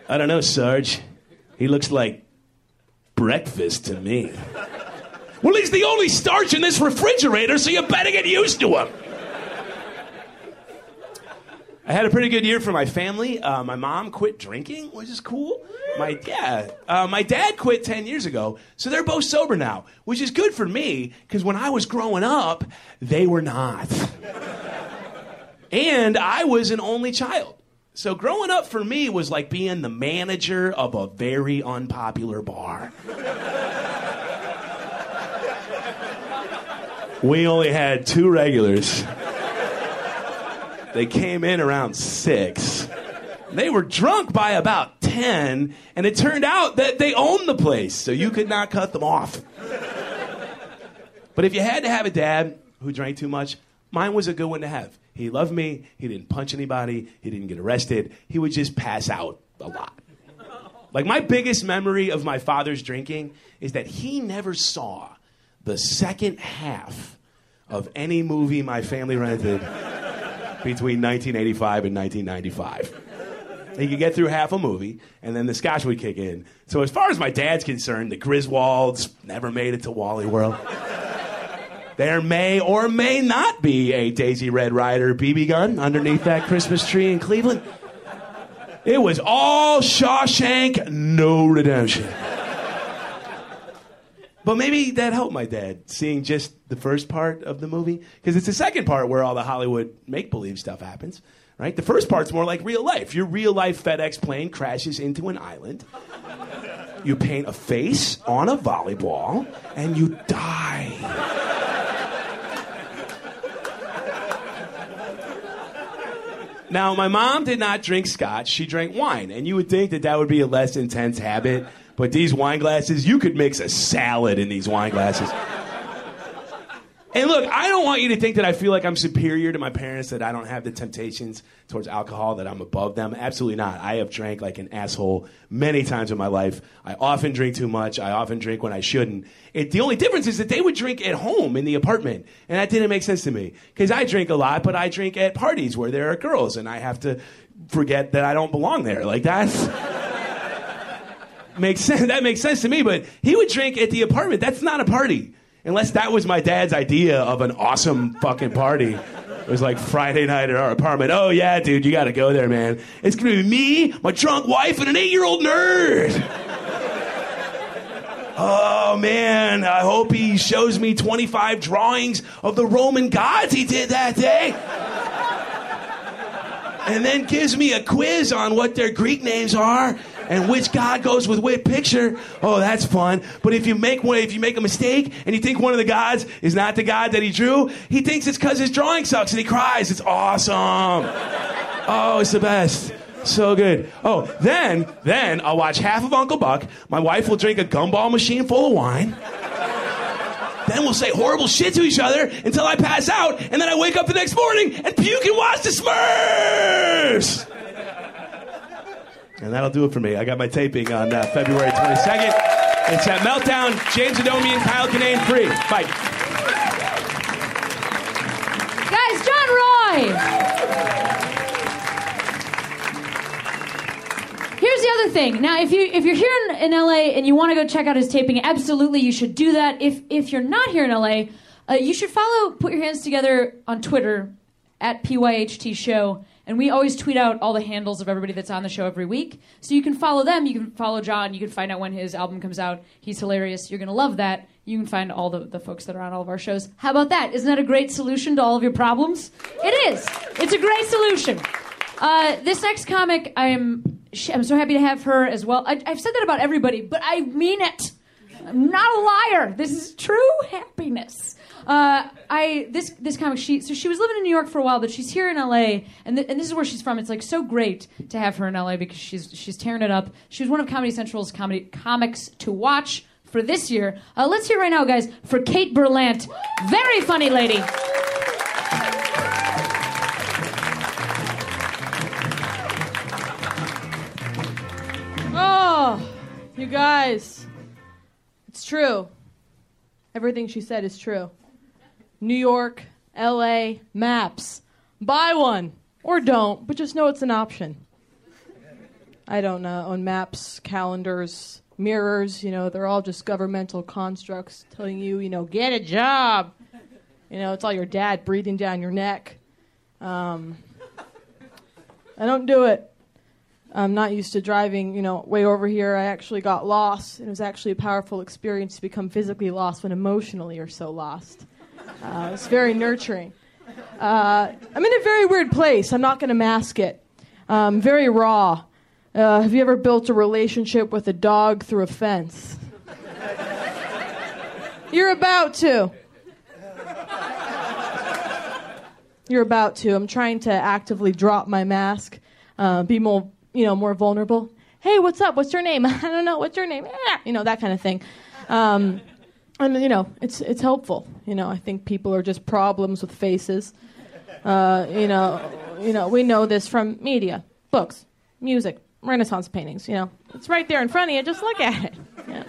I don't know, Sarge. He looks like breakfast to me. Well, he's the only starch in this refrigerator, so you better get used to him. I had a pretty good year for my family. Uh, my mom quit drinking, which is cool. My yeah, uh, my dad quit ten years ago, so they're both sober now, which is good for me because when I was growing up, they were not, and I was an only child. So growing up for me was like being the manager of a very unpopular bar. we only had two regulars. They came in around six. They were drunk by about 10, and it turned out that they owned the place, so you could not cut them off. But if you had to have a dad who drank too much, mine was a good one to have. He loved me, he didn't punch anybody, he didn't get arrested, he would just pass out a lot. Like, my biggest memory of my father's drinking is that he never saw the second half of any movie my family rented between 1985 and 1995. He could get through half a movie, and then the scotch would kick in. So, as far as my dad's concerned, the Griswolds never made it to Wally World. There may or may not be a Daisy Red Ryder BB gun underneath that Christmas tree in Cleveland. It was all Shawshank, no redemption. But maybe that helped my dad seeing just the first part of the movie because it's the second part where all the Hollywood make believe stuff happens, right? The first part's more like real life. Your real life FedEx plane crashes into an island. You paint a face on a volleyball and you die. Now, my mom did not drink scotch, she drank wine. And you would think that that would be a less intense habit. But these wine glasses, you could mix a salad in these wine glasses. And look, I don't want you to think that I feel like I'm superior to my parents, that I don't have the temptations towards alcohol, that I'm above them. Absolutely not. I have drank like an asshole many times in my life. I often drink too much. I often drink when I shouldn't. It, the only difference is that they would drink at home in the apartment. And that didn't make sense to me. Because I drink a lot, but I drink at parties where there are girls, and I have to forget that I don't belong there. Like that's. makes sense. That makes sense to me. But he would drink at the apartment. That's not a party. Unless that was my dad's idea of an awesome fucking party. It was like Friday night at our apartment. Oh yeah, dude, you gotta go there, man. It's gonna be me, my drunk wife, and an eight-year-old nerd. Oh man, I hope he shows me 25 drawings of the Roman gods he did that day. And then gives me a quiz on what their Greek names are and which god goes with which picture. Oh, that's fun. But if you make if you make a mistake and you think one of the gods is not the god that he drew, he thinks it's because his drawing sucks and he cries. It's awesome. Oh, it's the best. So good. Oh, then, then I'll watch half of Uncle Buck. My wife will drink a gumball machine full of wine. Then we'll say horrible shit to each other until I pass out, and then I wake up the next morning and puke and watch the Smurfs. And that'll do it for me. I got my taping on uh, February 22nd. It's at Meltdown, James Adomian and Kyle Kinane free. Bye. Guys, John Roy. Here's the other thing. Now, if you if you're here in, in LA and you want to go check out his taping, absolutely you should do that. If if you're not here in LA, uh, you should follow Put Your Hands Together on Twitter at PYHT Show. And we always tweet out all the handles of everybody that's on the show every week. So you can follow them. You can follow John. You can find out when his album comes out. He's hilarious. You're going to love that. You can find all the, the folks that are on all of our shows. How about that? Isn't that a great solution to all of your problems? It is. It's a great solution. Uh, this next comic, I'm I'm so happy to have her as well. I, I've said that about everybody, but I mean it. I'm not a liar. This is true happiness. Uh, I this this comic she so she was living in New York for a while, but she's here in LA, and th- and this is where she's from. It's like so great to have her in LA because she's she's tearing it up. She was one of Comedy Central's comedy comics to watch for this year. Uh, let's hear right now, guys, for Kate Berlant, very funny lady. Oh, you guys. It's true. Everything she said is true. New York, LA, maps. Buy one. Or don't, but just know it's an option. I don't uh, own maps, calendars, mirrors, you know, they're all just governmental constructs telling you, you know, get a job. You know, it's all your dad breathing down your neck. Um, I don't do it. I'm not used to driving, you know, way over here. I actually got lost. It was actually a powerful experience to become physically lost when emotionally you're so lost. Uh, it's very nurturing. Uh, I'm in a very weird place. I'm not going to mask it. Um, very raw. Uh, have you ever built a relationship with a dog through a fence? You're about to. You're about to. I'm trying to actively drop my mask, uh, be more, you know, more vulnerable. Hey, what's up? What's your name? I don't know. What's your name? Ah, You know, that kind of thing. Um, and you know, it's it's helpful. You know, I think people are just problems with faces. Uh, you know, you know, we know this from media, books, music, Renaissance paintings. You know, it's right there in front of you. Just look at it. Yeah.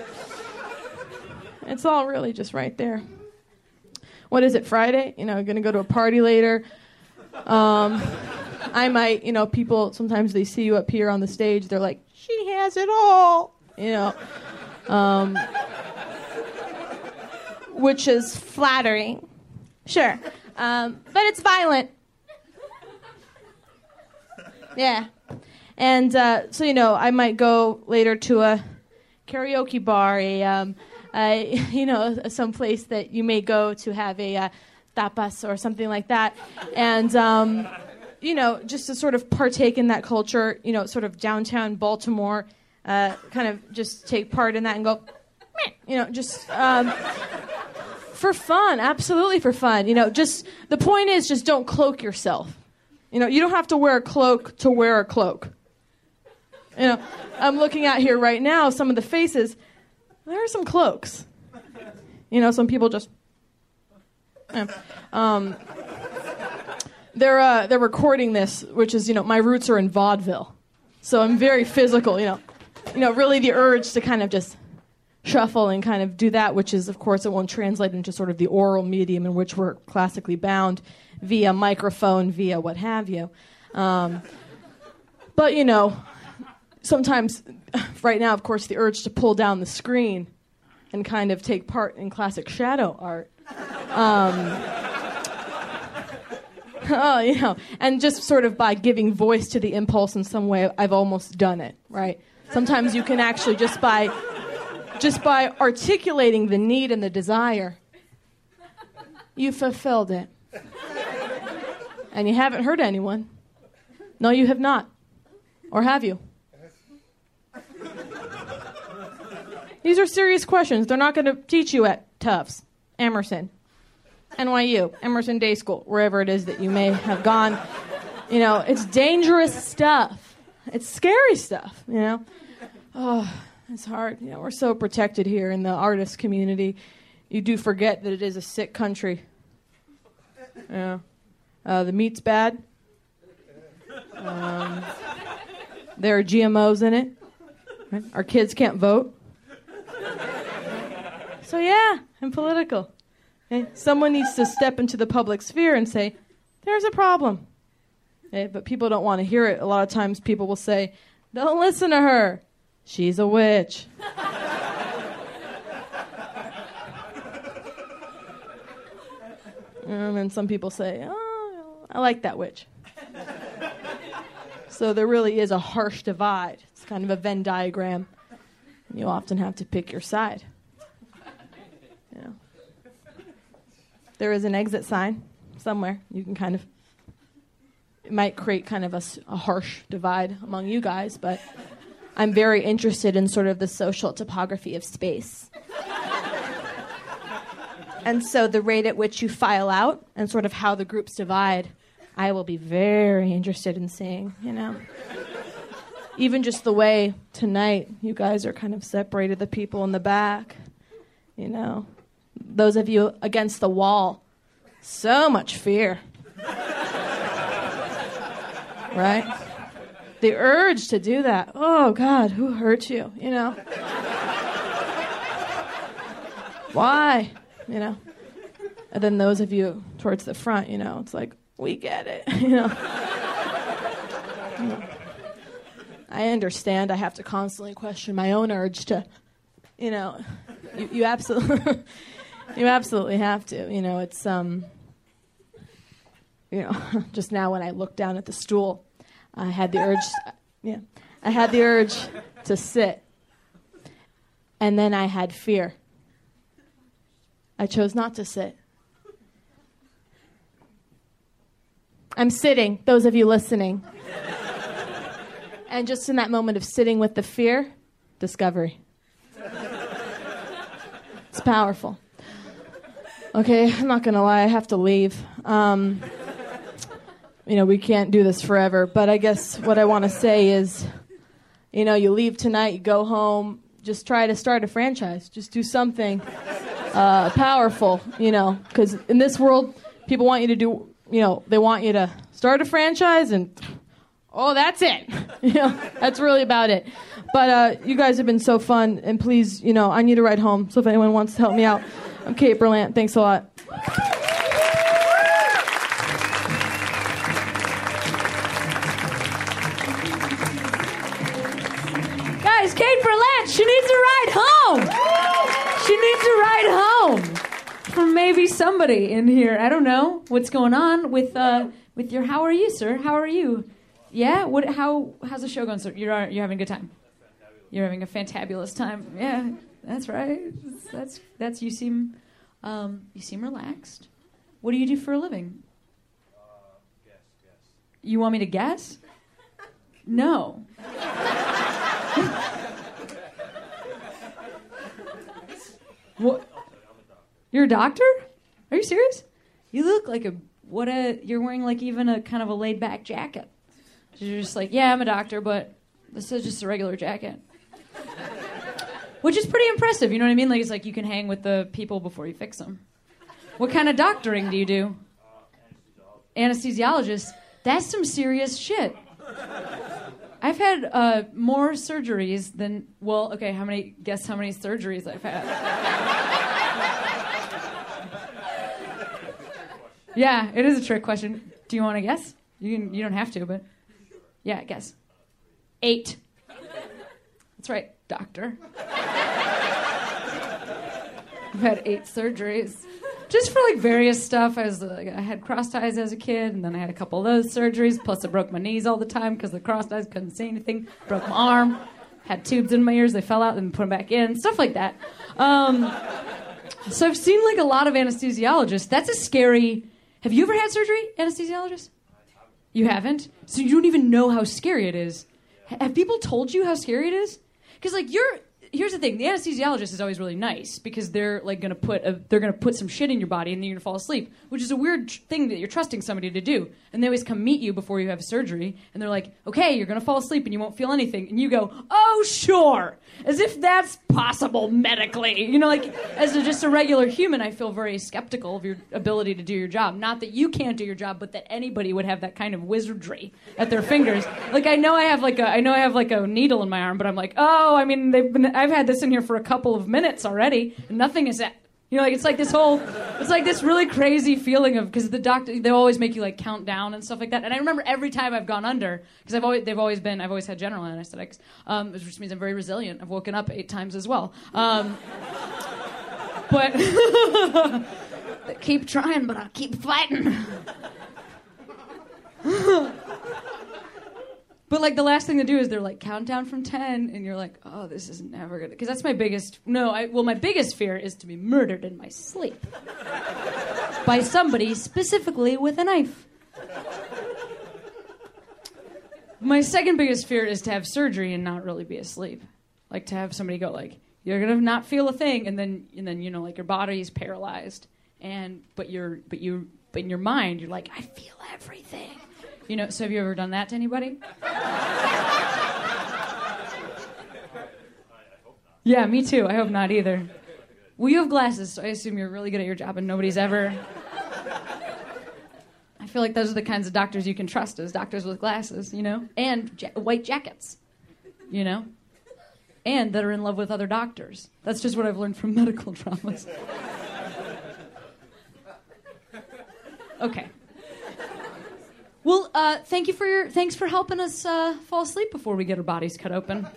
It's all really just right there. What is it? Friday? You know, gonna go to a party later. Um, I might, you know, people sometimes they see you up here on the stage. They're like, she has it all. You know. Um, which is flattering. Sure. Um, but it's violent. Yeah. And uh, so, you know, I might go later to a karaoke bar, a, um, a you know, some place that you may go to have a uh, tapas or something like that. And, um, you know, just to sort of partake in that culture, you know, sort of downtown Baltimore, uh, kind of just take part in that and go, you know, just. Um, for fun, absolutely for fun. You know, just the point is just don't cloak yourself. You know, you don't have to wear a cloak to wear a cloak. You know, I'm looking at here right now some of the faces. There are some cloaks. You know, some people just. Um, they're uh, they're recording this, which is you know my roots are in vaudeville, so I'm very physical. You know, you know really the urge to kind of just shuffle and kind of do that, which is, of course, it won't translate into sort of the oral medium in which we're classically bound via microphone, via what have you. Um, but, you know, sometimes, right now, of course, the urge to pull down the screen and kind of take part in classic shadow art. Um, oh, you know, and just sort of by giving voice to the impulse in some way, I've almost done it, right? Sometimes you can actually just by just by articulating the need and the desire, you fulfilled it. And you haven't hurt anyone. No, you have not. Or have you? These are serious questions. They're not going to teach you at Tufts, Emerson, NYU, Emerson Day School, wherever it is that you may have gone. You know, it's dangerous stuff. It's scary stuff, you know. Oh, it's hard. You know, we're so protected here in the artist community. You do forget that it is a sick country. Yeah. Uh, the meat's bad. Um, there are GMOs in it. Right? Our kids can't vote. So yeah, I'm political. Okay? Someone needs to step into the public sphere and say, "There's a problem." Okay? But people don't want to hear it. A lot of times, people will say, "Don't listen to her. She's a witch." Um, and then some people say, "Oh, I like that witch." So there really is a harsh divide. It's kind of a Venn diagram. And you often have to pick your side. You know. There is an exit sign somewhere. You can kind of. It might create kind of a harsh divide among you guys, but I'm very interested in sort of the social topography of space. and so the rate at which you file out and sort of how the groups divide, I will be very interested in seeing, you know. Even just the way tonight you guys are kind of separated, the people in the back, you know. Those of you against the wall, so much fear. right? The urge to do that. Oh, God, who hurt you? You know? Why? You know? And then those of you towards the front, you know, it's like, we get it. you know? I understand. I have to constantly question my own urge to, you know, you, you absolutely, you absolutely have to. You know, it's um, you know, just now when I looked down at the stool, I had the urge, yeah, I had the urge to sit, and then I had fear. I chose not to sit. I'm sitting, those of you listening. And just in that moment of sitting with the fear, discovery. It's powerful. Okay, I'm not gonna lie, I have to leave. Um, you know, we can't do this forever, but I guess what I wanna say is you know, you leave tonight, you go home, just try to start a franchise, just do something uh, powerful, you know, because in this world, people want you to do, you know, they want you to start a franchise and, oh, that's it. you know, that's really about it. But uh, you guys have been so fun, and please, you know, I need to ride home, so if anyone wants to help me out, I'm Kate Berlant. Thanks a lot. Somebody in here. I don't know what's going on with uh, with your. How are you, sir? How are you? Yeah. What? How? How's the show going, sir? You're you're having a good time. You're having a fantabulous time. Yeah, that's right. That's that's you seem um, you seem relaxed. What do you do for a living? Guess, guess. You want me to guess? No. What? You're a doctor? Are you serious? You look like a what a you're wearing like even a kind of a laid back jacket. You're just like, yeah, I'm a doctor, but this is just a regular jacket. Which is pretty impressive, you know what I mean? Like it's like you can hang with the people before you fix them. What kind of doctoring do you do? Anesthesiologist. That's some serious shit. I've had uh, more surgeries than well, okay, how many guess how many surgeries I've had? Yeah, it is a trick question. Do you want to guess? You can, you don't have to, but yeah, guess. Eight. That's right, doctor. I've had eight surgeries, just for like various stuff. I was like, I had crossed eyes as a kid, and then I had a couple of those surgeries. Plus, I broke my knees all the time because the crossed eyes couldn't see anything. Broke my arm. Had tubes in my ears. They fell out and put them back in. Stuff like that. Um, so I've seen like a lot of anesthesiologists. That's a scary. Have you ever had surgery, anesthesiologist? You haven't? So you don't even know how scary it is. Have people told you how scary it is? Because like you're here's the thing, the anesthesiologist is always really nice because they're like gonna put a, they're gonna put some shit in your body and then you're gonna fall asleep, which is a weird thing that you're trusting somebody to do. And they always come meet you before you have surgery and they're like, okay, you're gonna fall asleep and you won't feel anything, and you go, oh sure, as if that's possible medically. You know, like as a, just a regular human, I feel very skeptical of your ability to do your job. Not that you can't do your job, but that anybody would have that kind of wizardry at their fingers. Like I know I have like a I know I have like a needle in my arm, but I'm like, oh, I mean, they've been I've had this in here for a couple of minutes already, and nothing is. At, you know, like it's like this whole, it's like this really crazy feeling of because the doctor they always make you like count down and stuff like that. And I remember every time I've gone under because I've always they've always been I've always had general anesthetics, um, which means I'm very resilient. I've woken up eight times as well. Um, but keep trying, but I'll keep fighting. But like the last thing to do is they're like countdown from ten, and you're like, oh, this is never gonna. Because that's my biggest. No, I well, my biggest fear is to be murdered in my sleep by somebody specifically with a knife. My second biggest fear is to have surgery and not really be asleep, like to have somebody go like, you're gonna not feel a thing, and then and then you know like your body is paralyzed, and but you're but you but in your mind you're like, I feel everything. You know, so have you ever done that to anybody? Yeah, me too. I hope not either. Well, you have glasses, so I assume you're really good at your job and nobody's ever. I feel like those are the kinds of doctors you can trust as doctors with glasses, you know? And ja- white jackets, you know? And that are in love with other doctors. That's just what I've learned from medical dramas. Okay. Well, uh, thank you for your thanks for helping us uh, fall asleep before we get our bodies cut open.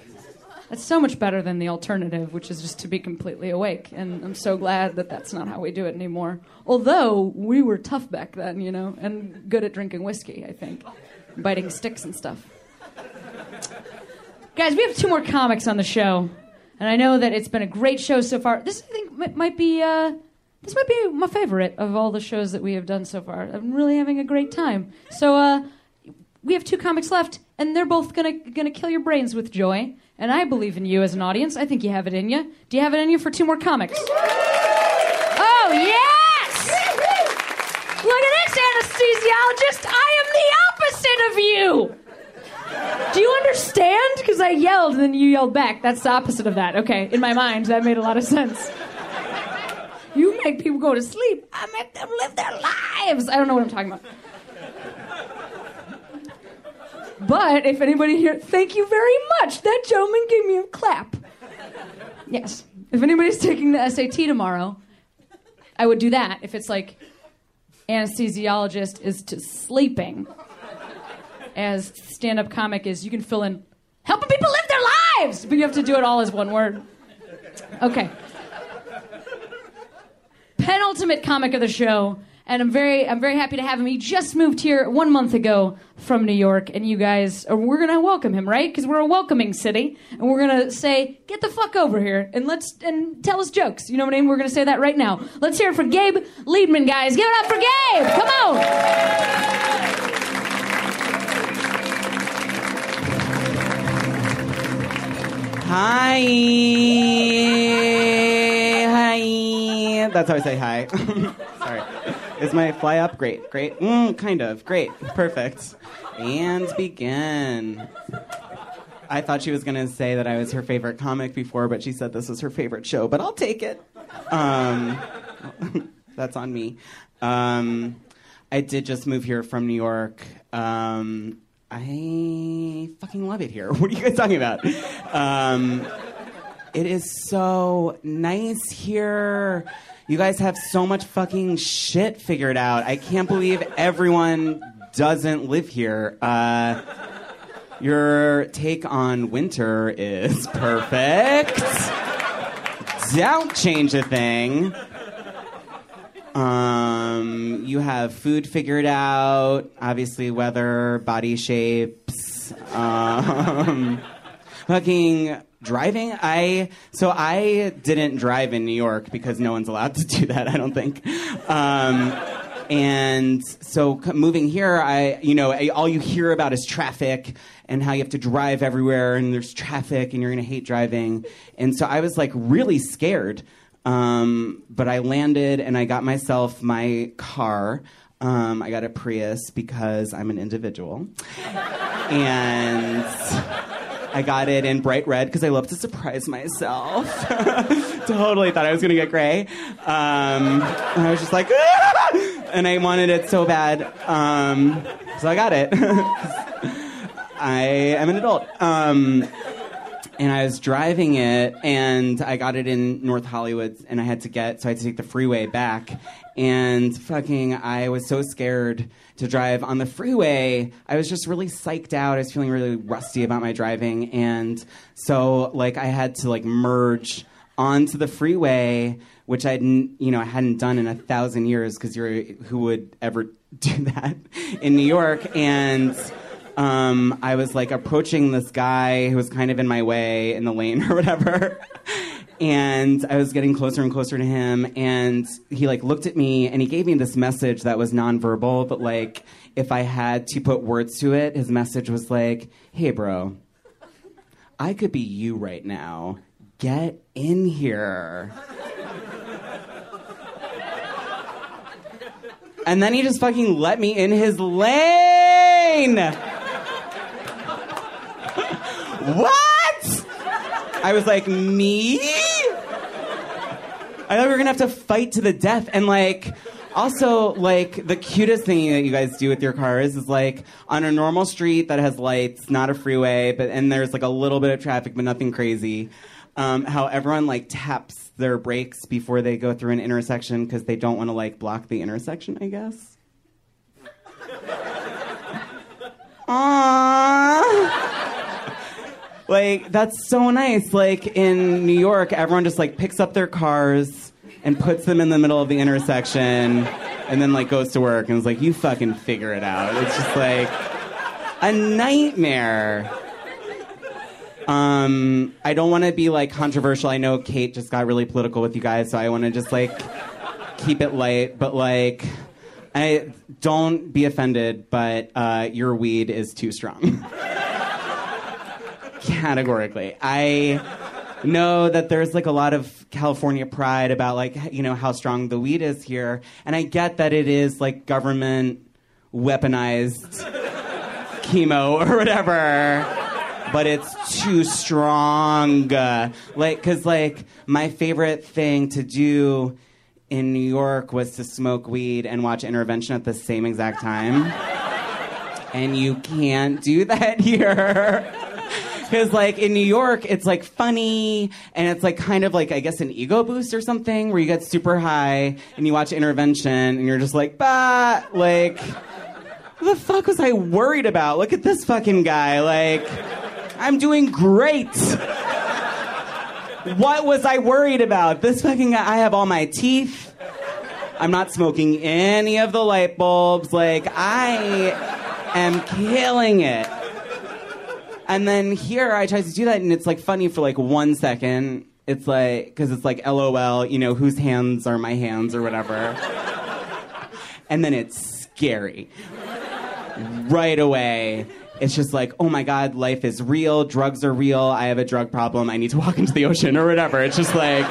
That's so much better than the alternative, which is just to be completely awake. And I'm so glad that that's not how we do it anymore. Although we were tough back then, you know, and good at drinking whiskey, I think, biting sticks and stuff. Guys, we have two more comics on the show, and I know that it's been a great show so far. This, I think, mi- might be uh, this might be my favorite of all the shows that we have done so far. I'm really having a great time. So, uh, we have two comics left, and they're both gonna gonna kill your brains with joy. And I believe in you as an audience. I think you have it in you. Do you have it in you for two more comics? Oh yes! Look at this anesthesiologist. I am the opposite of you. Do you understand? Because I yelled and then you yelled back. That's the opposite of that. Okay, in my mind, that made a lot of sense. You make people go to sleep. I make them live their lives. I don't know what I'm talking about. But if anybody here, thank you very much. That gentleman gave me a clap. Yes. If anybody's taking the SAT tomorrow, I would do that. If it's like anesthesiologist is to sleeping, as stand up comic is you can fill in helping people live their lives, but you have to do it all as one word. Okay. Penultimate comic of the show, and I'm very I'm very happy to have him. He just moved here one month ago from New York, and you guys are we're gonna welcome him, right? Because we're a welcoming city, and we're gonna say, get the fuck over here and let's and tell us jokes. You know what I mean? We're gonna say that right now. Let's hear it for Gabe Liebman, guys. Give it up for Gabe. Come on. Hi. Hi. That's how I say hi. Is my fly up? Great. Great. Mm, kind of. Great. Perfect. And begin. I thought she was going to say that I was her favorite comic before, but she said this was her favorite show, but I'll take it. Um, that's on me. Um, I did just move here from New York. Um, I fucking love it here. What are you guys talking about? Um, it is so nice here. You guys have so much fucking shit figured out. I can't believe everyone doesn't live here. Uh, your take on winter is perfect. Don't change a thing. Um, you have food figured out, obviously weather, body shapes. Um, fucking driving. I so I didn't drive in New York because no one's allowed to do that. I don't think. Um, and so moving here, I you know all you hear about is traffic and how you have to drive everywhere and there's traffic and you're gonna hate driving. And so I was like really scared. Um, but I landed and I got myself my car. Um, I got a Prius because I'm an individual. and I got it in bright red because I love to surprise myself. totally thought I was going to get gray. Um, and I was just like, "Ah!" and I wanted it so bad. Um, so I got it. I am an adult. Um, and I was driving it, and I got it in North Hollywood, and I had to get, so I had to take the freeway back. And fucking, I was so scared to drive on the freeway. I was just really psyched out. I was feeling really rusty about my driving, and so like I had to like merge onto the freeway, which I didn't, you know, I hadn't done in a thousand years because you're who would ever do that in New York, and um, I was like approaching this guy who was kind of in my way in the lane or whatever. And I was getting closer and closer to him, and he like looked at me and he gave me this message that was nonverbal, but like if I had to put words to it, his message was like, "Hey, bro, I could be you right now. Get in here." And then he just fucking let me in his lane. What? I was like, me? I thought we were gonna have to fight to the death. And like, also, like, the cutest thing that you guys do with your cars is like on a normal street that has lights, not a freeway, but and there's like a little bit of traffic, but nothing crazy. Um, how everyone like taps their brakes before they go through an intersection because they don't want to like block the intersection, I guess. Aww. Like that's so nice. Like in New York, everyone just like picks up their cars and puts them in the middle of the intersection, and then like goes to work and is like, "You fucking figure it out." It's just like a nightmare. Um, I don't want to be like controversial. I know Kate just got really political with you guys, so I want to just like keep it light. But like, I don't be offended, but uh, your weed is too strong. Categorically, I know that there's like a lot of California pride about like you know how strong the weed is here, and I get that it is like government weaponized chemo or whatever but it's too strong. Like, because, like, my favorite thing to do in New York was to smoke weed and watch intervention at the same exact time. and you can't do that here. Because, like, in New York, it's like funny and it's like kind of like, I guess, an ego boost or something where you get super high and you watch intervention and you're just like, bah, like, what the fuck was I worried about? Look at this fucking guy. Like, I'm doing great. What was I worried about? This fucking guy, I have all my teeth. I'm not smoking any of the light bulbs. Like, I am killing it. And then here I try to do that, and it's like funny for like one second. It's like, because it's like LOL, you know, whose hands are my hands or whatever. And then it's scary. Right away, it's just like, oh my God, life is real, drugs are real, I have a drug problem, I need to walk into the ocean or whatever. It's just like,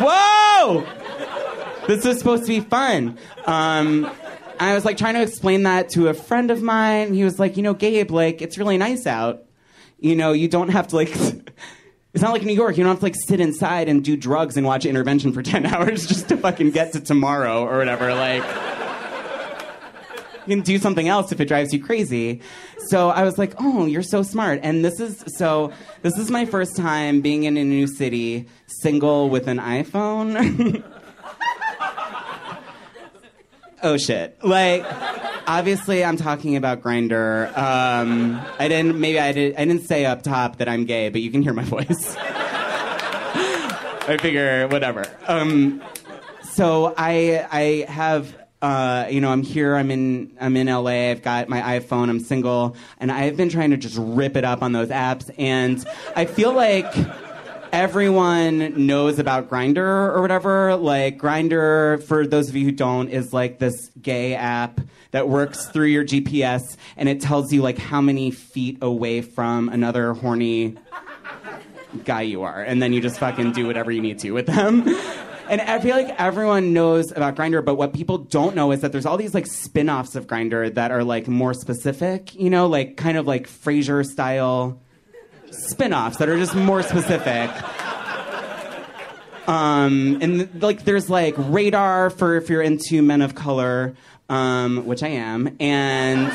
whoa! This is supposed to be fun. Um, I was like trying to explain that to a friend of mine. He was like, you know, Gabe, like, it's really nice out. You know, you don't have to like. It's not like New York. You don't have to like sit inside and do drugs and watch intervention for 10 hours just to fucking get to tomorrow or whatever. Like, you can do something else if it drives you crazy. So I was like, oh, you're so smart. And this is so this is my first time being in a new city, single with an iPhone. oh shit. Like obviously I'm talking about Grindr. Um, I didn't maybe I did I didn't say up top that I'm gay, but you can hear my voice. I figure whatever. Um, so I I have uh, you know, I'm here. I'm in. I'm in LA. I've got my iPhone. I'm single, and I've been trying to just rip it up on those apps. And I feel like everyone knows about Grindr or whatever. Like Grindr, for those of you who don't, is like this gay app that works through your GPS, and it tells you like how many feet away from another horny guy you are, and then you just fucking do whatever you need to with them. And I feel like everyone knows about Grindr, but what people don't know is that there's all these like spin-offs of Grindr that are like more specific, you know, like kind of like Frasier style spin-offs that are just more specific. Um, and like there's like Radar for if you're into men of color, um, which I am, and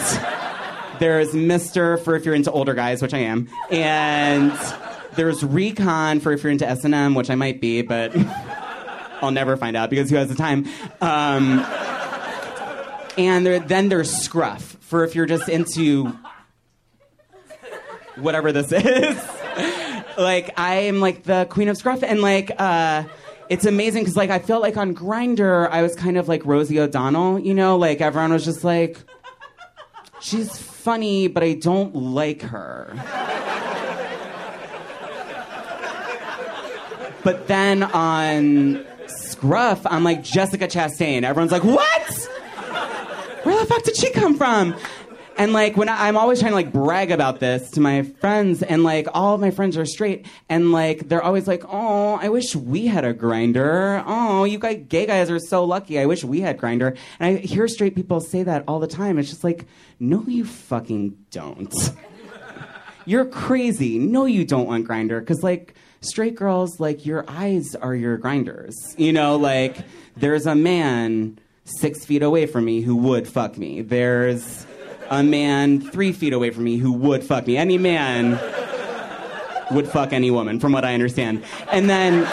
there's Mister for if you're into older guys, which I am, and there's Recon for if you're into S and M, which I might be, but. I'll never find out because who has the time? Um, and there, then there's Scruff for if you're just into whatever this is. like I am like the queen of Scruff, and like uh, it's amazing because like I felt like on Grindr I was kind of like Rosie O'Donnell, you know, like everyone was just like, she's funny, but I don't like her. But then on Scruff, I'm like Jessica Chastain. Everyone's like, what? Where the fuck did she come from? And like when I, I'm always trying to like brag about this to my friends, and like all of my friends are straight, and like they're always like, "Oh, I wish we had a Grindr. Oh, you guys, gay guys are so lucky. I wish we had Grindr." And I hear straight people say that all the time. It's just like, no, you fucking don't. You're crazy. No, you don't want Grindr because like straight girls, like your eyes are your grinders. You know, like there's a man six feet away from me who would fuck me. There's a man three feet away from me who would fuck me. Any man would fuck any woman, from what I understand. And then.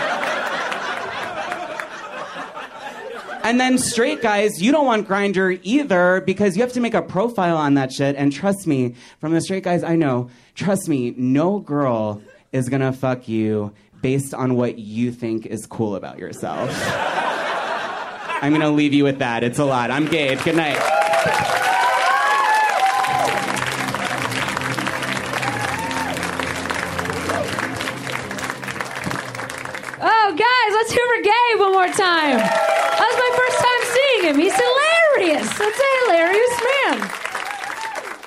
And then straight guys, you don't want Grindr either because you have to make a profile on that shit. And trust me, from the straight guys I know, trust me, no girl is gonna fuck you based on what you think is cool about yourself. I'm gonna leave you with that. It's a lot. I'm Gabe. Good night. Let's hear for Gabe one more time. That was my first time seeing him. He's hilarious. That's a hilarious man.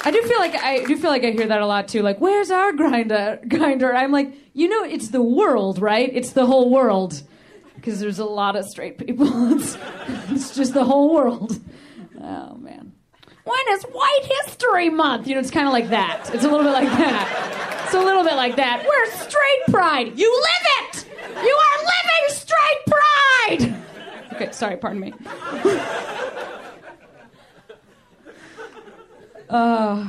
I do feel like I do feel like I hear that a lot too. Like, where's our Grindr? Grindr. I'm like, you know, it's the world, right? It's the whole world. Because there's a lot of straight people. It's, it's just the whole world. Oh man. When is White History Month? You know, it's kind of like that. It's a little bit like that. It's a little bit like that. We're straight pride? You live it! You are living straight pride! Okay, sorry, pardon me. Uh,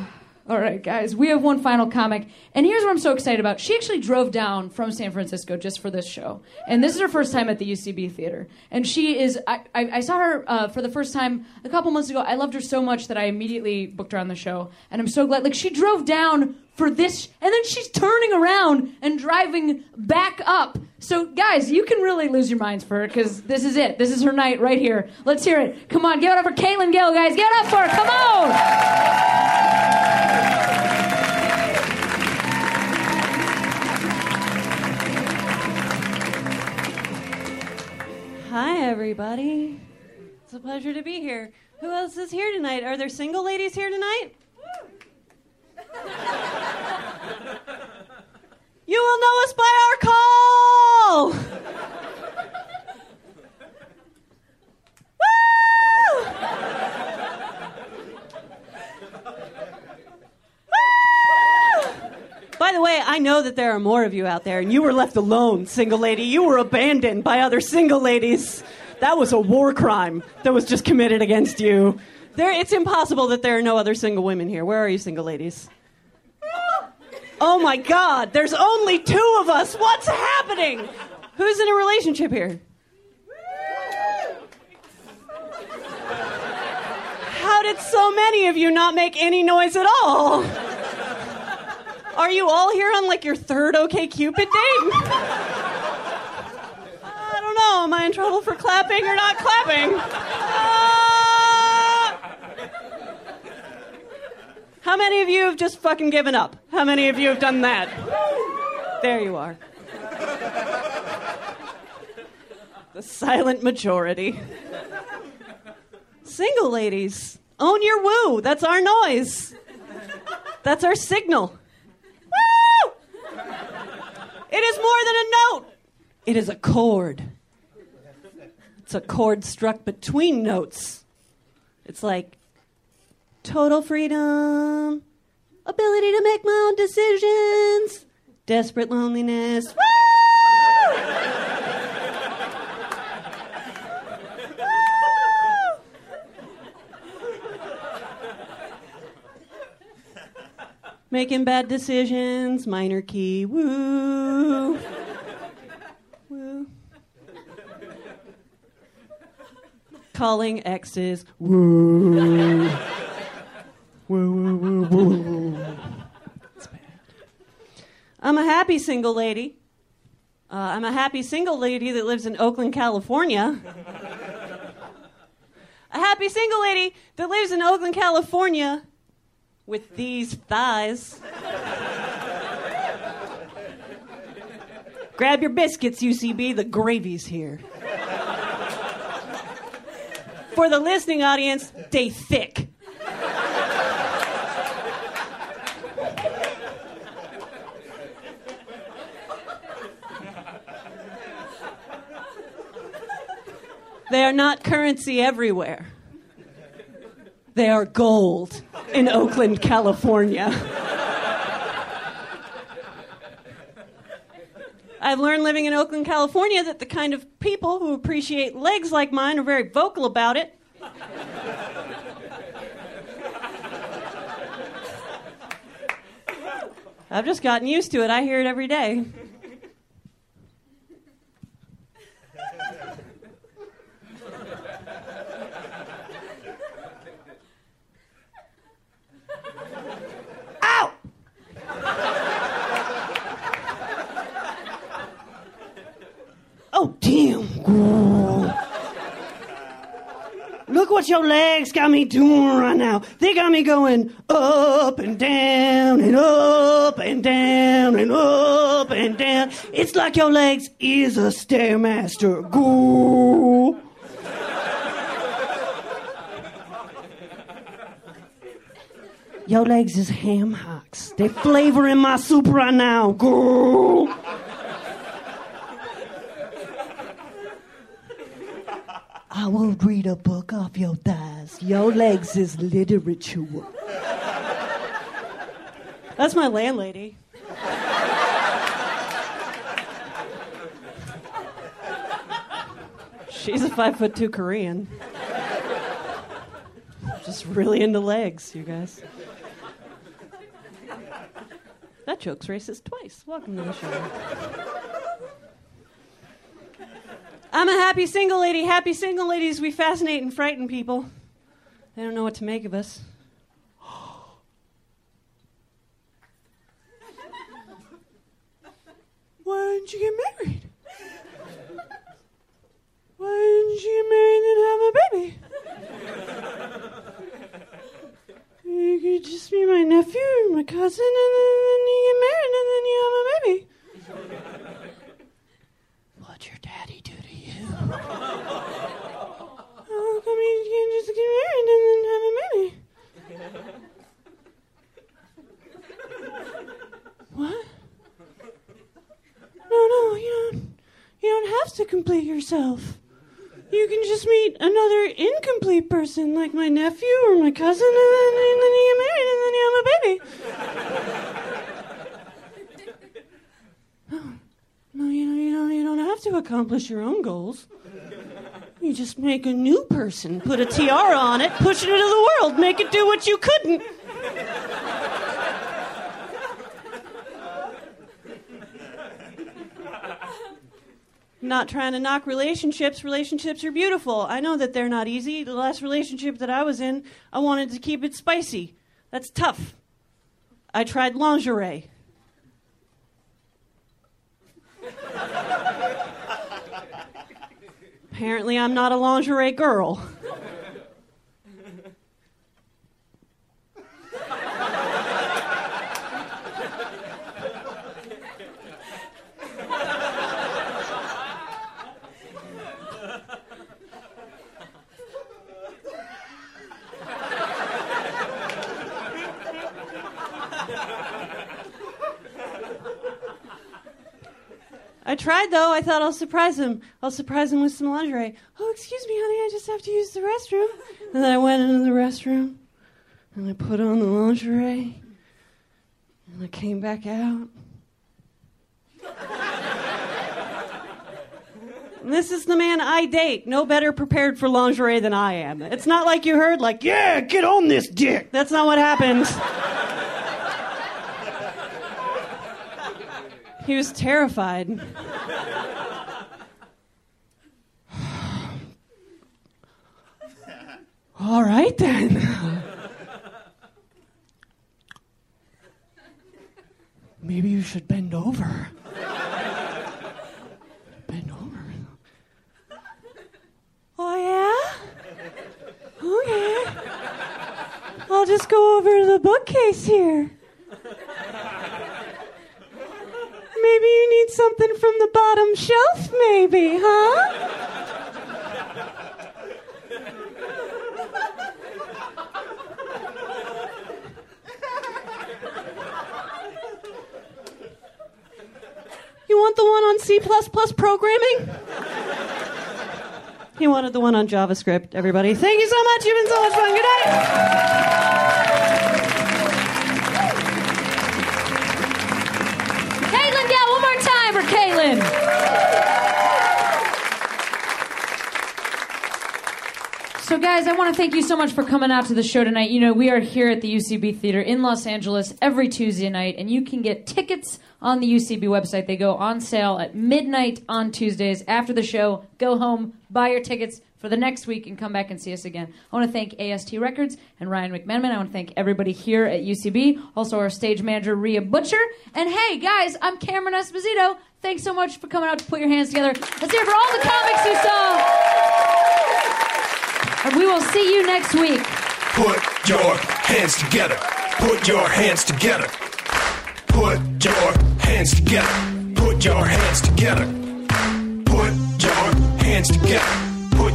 all right, guys, we have one final comic. And here's what I'm so excited about. She actually drove down from San Francisco just for this show. And this is her first time at the UCB Theater. And she is, I, I, I saw her uh, for the first time a couple months ago. I loved her so much that I immediately booked her on the show. And I'm so glad. Like, she drove down for this, and then she's turning around and driving back up. So, guys, you can really lose your minds for her because this is it. This is her night right here. Let's hear it. Come on, give it up for Caitlin Gill, guys. Give it up for her. Come on. Hi, everybody. It's a pleasure to be here. Who else is here tonight? Are there single ladies here tonight? You will know us by our call. By the way, I know that there are more of you out there, and you were left alone, single lady. You were abandoned by other single ladies. That was a war crime that was just committed against you. There, it's impossible that there are no other single women here. Where are you, single ladies? Oh my God, there's only two of us. What's happening? Who's in a relationship here? How did so many of you not make any noise at all? Are you all here on like your third OK Cupid date? I don't know. Am I in trouble for clapping or not clapping? Uh, How many of you have just fucking given up? How many of you have done that? There you are. The silent majority. Single ladies, own your woo. That's our noise. That's our signal. Woo! It is more than a note. It is a chord. It's a chord struck between notes. It's like total freedom, ability to make my own decisions, desperate loneliness. Woo! Making bad decisions, minor key, woo. Woo. Calling exes, woo. Bad. I'm a happy single lady. Uh, I'm a happy single lady that lives in Oakland, California. a happy single lady that lives in Oakland, California with these thighs. Grab your biscuits, UCB. The gravy's here. For the listening audience, they thick. They are not currency everywhere. They are gold in Oakland, California. I've learned living in Oakland, California that the kind of people who appreciate legs like mine are very vocal about it. I've just gotten used to it. I hear it every day. Oh, damn. Ooh. Look what your legs got me doing right now. They got me going up and down and up and down and up and down. It's like your legs is a stairmaster. Go. Your legs is ham hocks. They flavoring my soup right now. Go. I won't read a book off your thighs. Your legs is literature. That's my landlady. She's a five foot two Korean. Just really into legs, you guys. That joke's racist twice. Welcome to the show. I'm a happy single lady. Happy single ladies, we fascinate and frighten people. They don't know what to make of us. Why didn't you get married? Why didn't you get married and have a baby? You could just be my nephew or my cousin, and then you get married, and then you have a baby. What'd your daddy do you? How come you can't just get married and then have a baby? What? No, no, you don't. You don't have to complete yourself. You can just meet another incomplete person, like my nephew or my cousin, and then, and then you get married, and then you have a baby. No, oh. No, you know, you. You don't have to accomplish your own goals. You just make a new person, put a tiara on it, push it into the world, make it do what you couldn't. not trying to knock relationships. Relationships are beautiful. I know that they're not easy. The last relationship that I was in, I wanted to keep it spicy. That's tough. I tried lingerie. Apparently, I'm not a lingerie girl. Tried though. I thought I'll surprise him. I'll surprise him with some lingerie. Oh, excuse me, honey. I just have to use the restroom. And then I went into the restroom and I put on the lingerie and I came back out. This is the man I date. No better prepared for lingerie than I am. It's not like you heard, like, yeah, get on this dick. That's not what happened. He was terrified. All right then. Maybe you should bend over. Bend over. Oh, yeah? Okay. I'll just go over to the bookcase here. Maybe you need something from the bottom shelf, maybe, huh? You want the one on C programming? He wanted the one on JavaScript, everybody. Thank you so much. You've been so much fun. Good night. So, guys, I want to thank you so much for coming out to the show tonight. You know, we are here at the UCB Theater in Los Angeles every Tuesday night, and you can get tickets on the UCB website. They go on sale at midnight on Tuesdays after the show. Go home, buy your tickets for the next week, and come back and see us again. I want to thank AST Records and Ryan McMenamin. I want to thank everybody here at UCB, also our stage manager, Rhea Butcher. And hey, guys, I'm Cameron Esposito. Thanks so much for coming out to put your hands together. Let's hear for all the comics you saw. And we will see you next week. Put your hands together. Put your hands together. Put your hands together. Put your hands together. Put your hands together.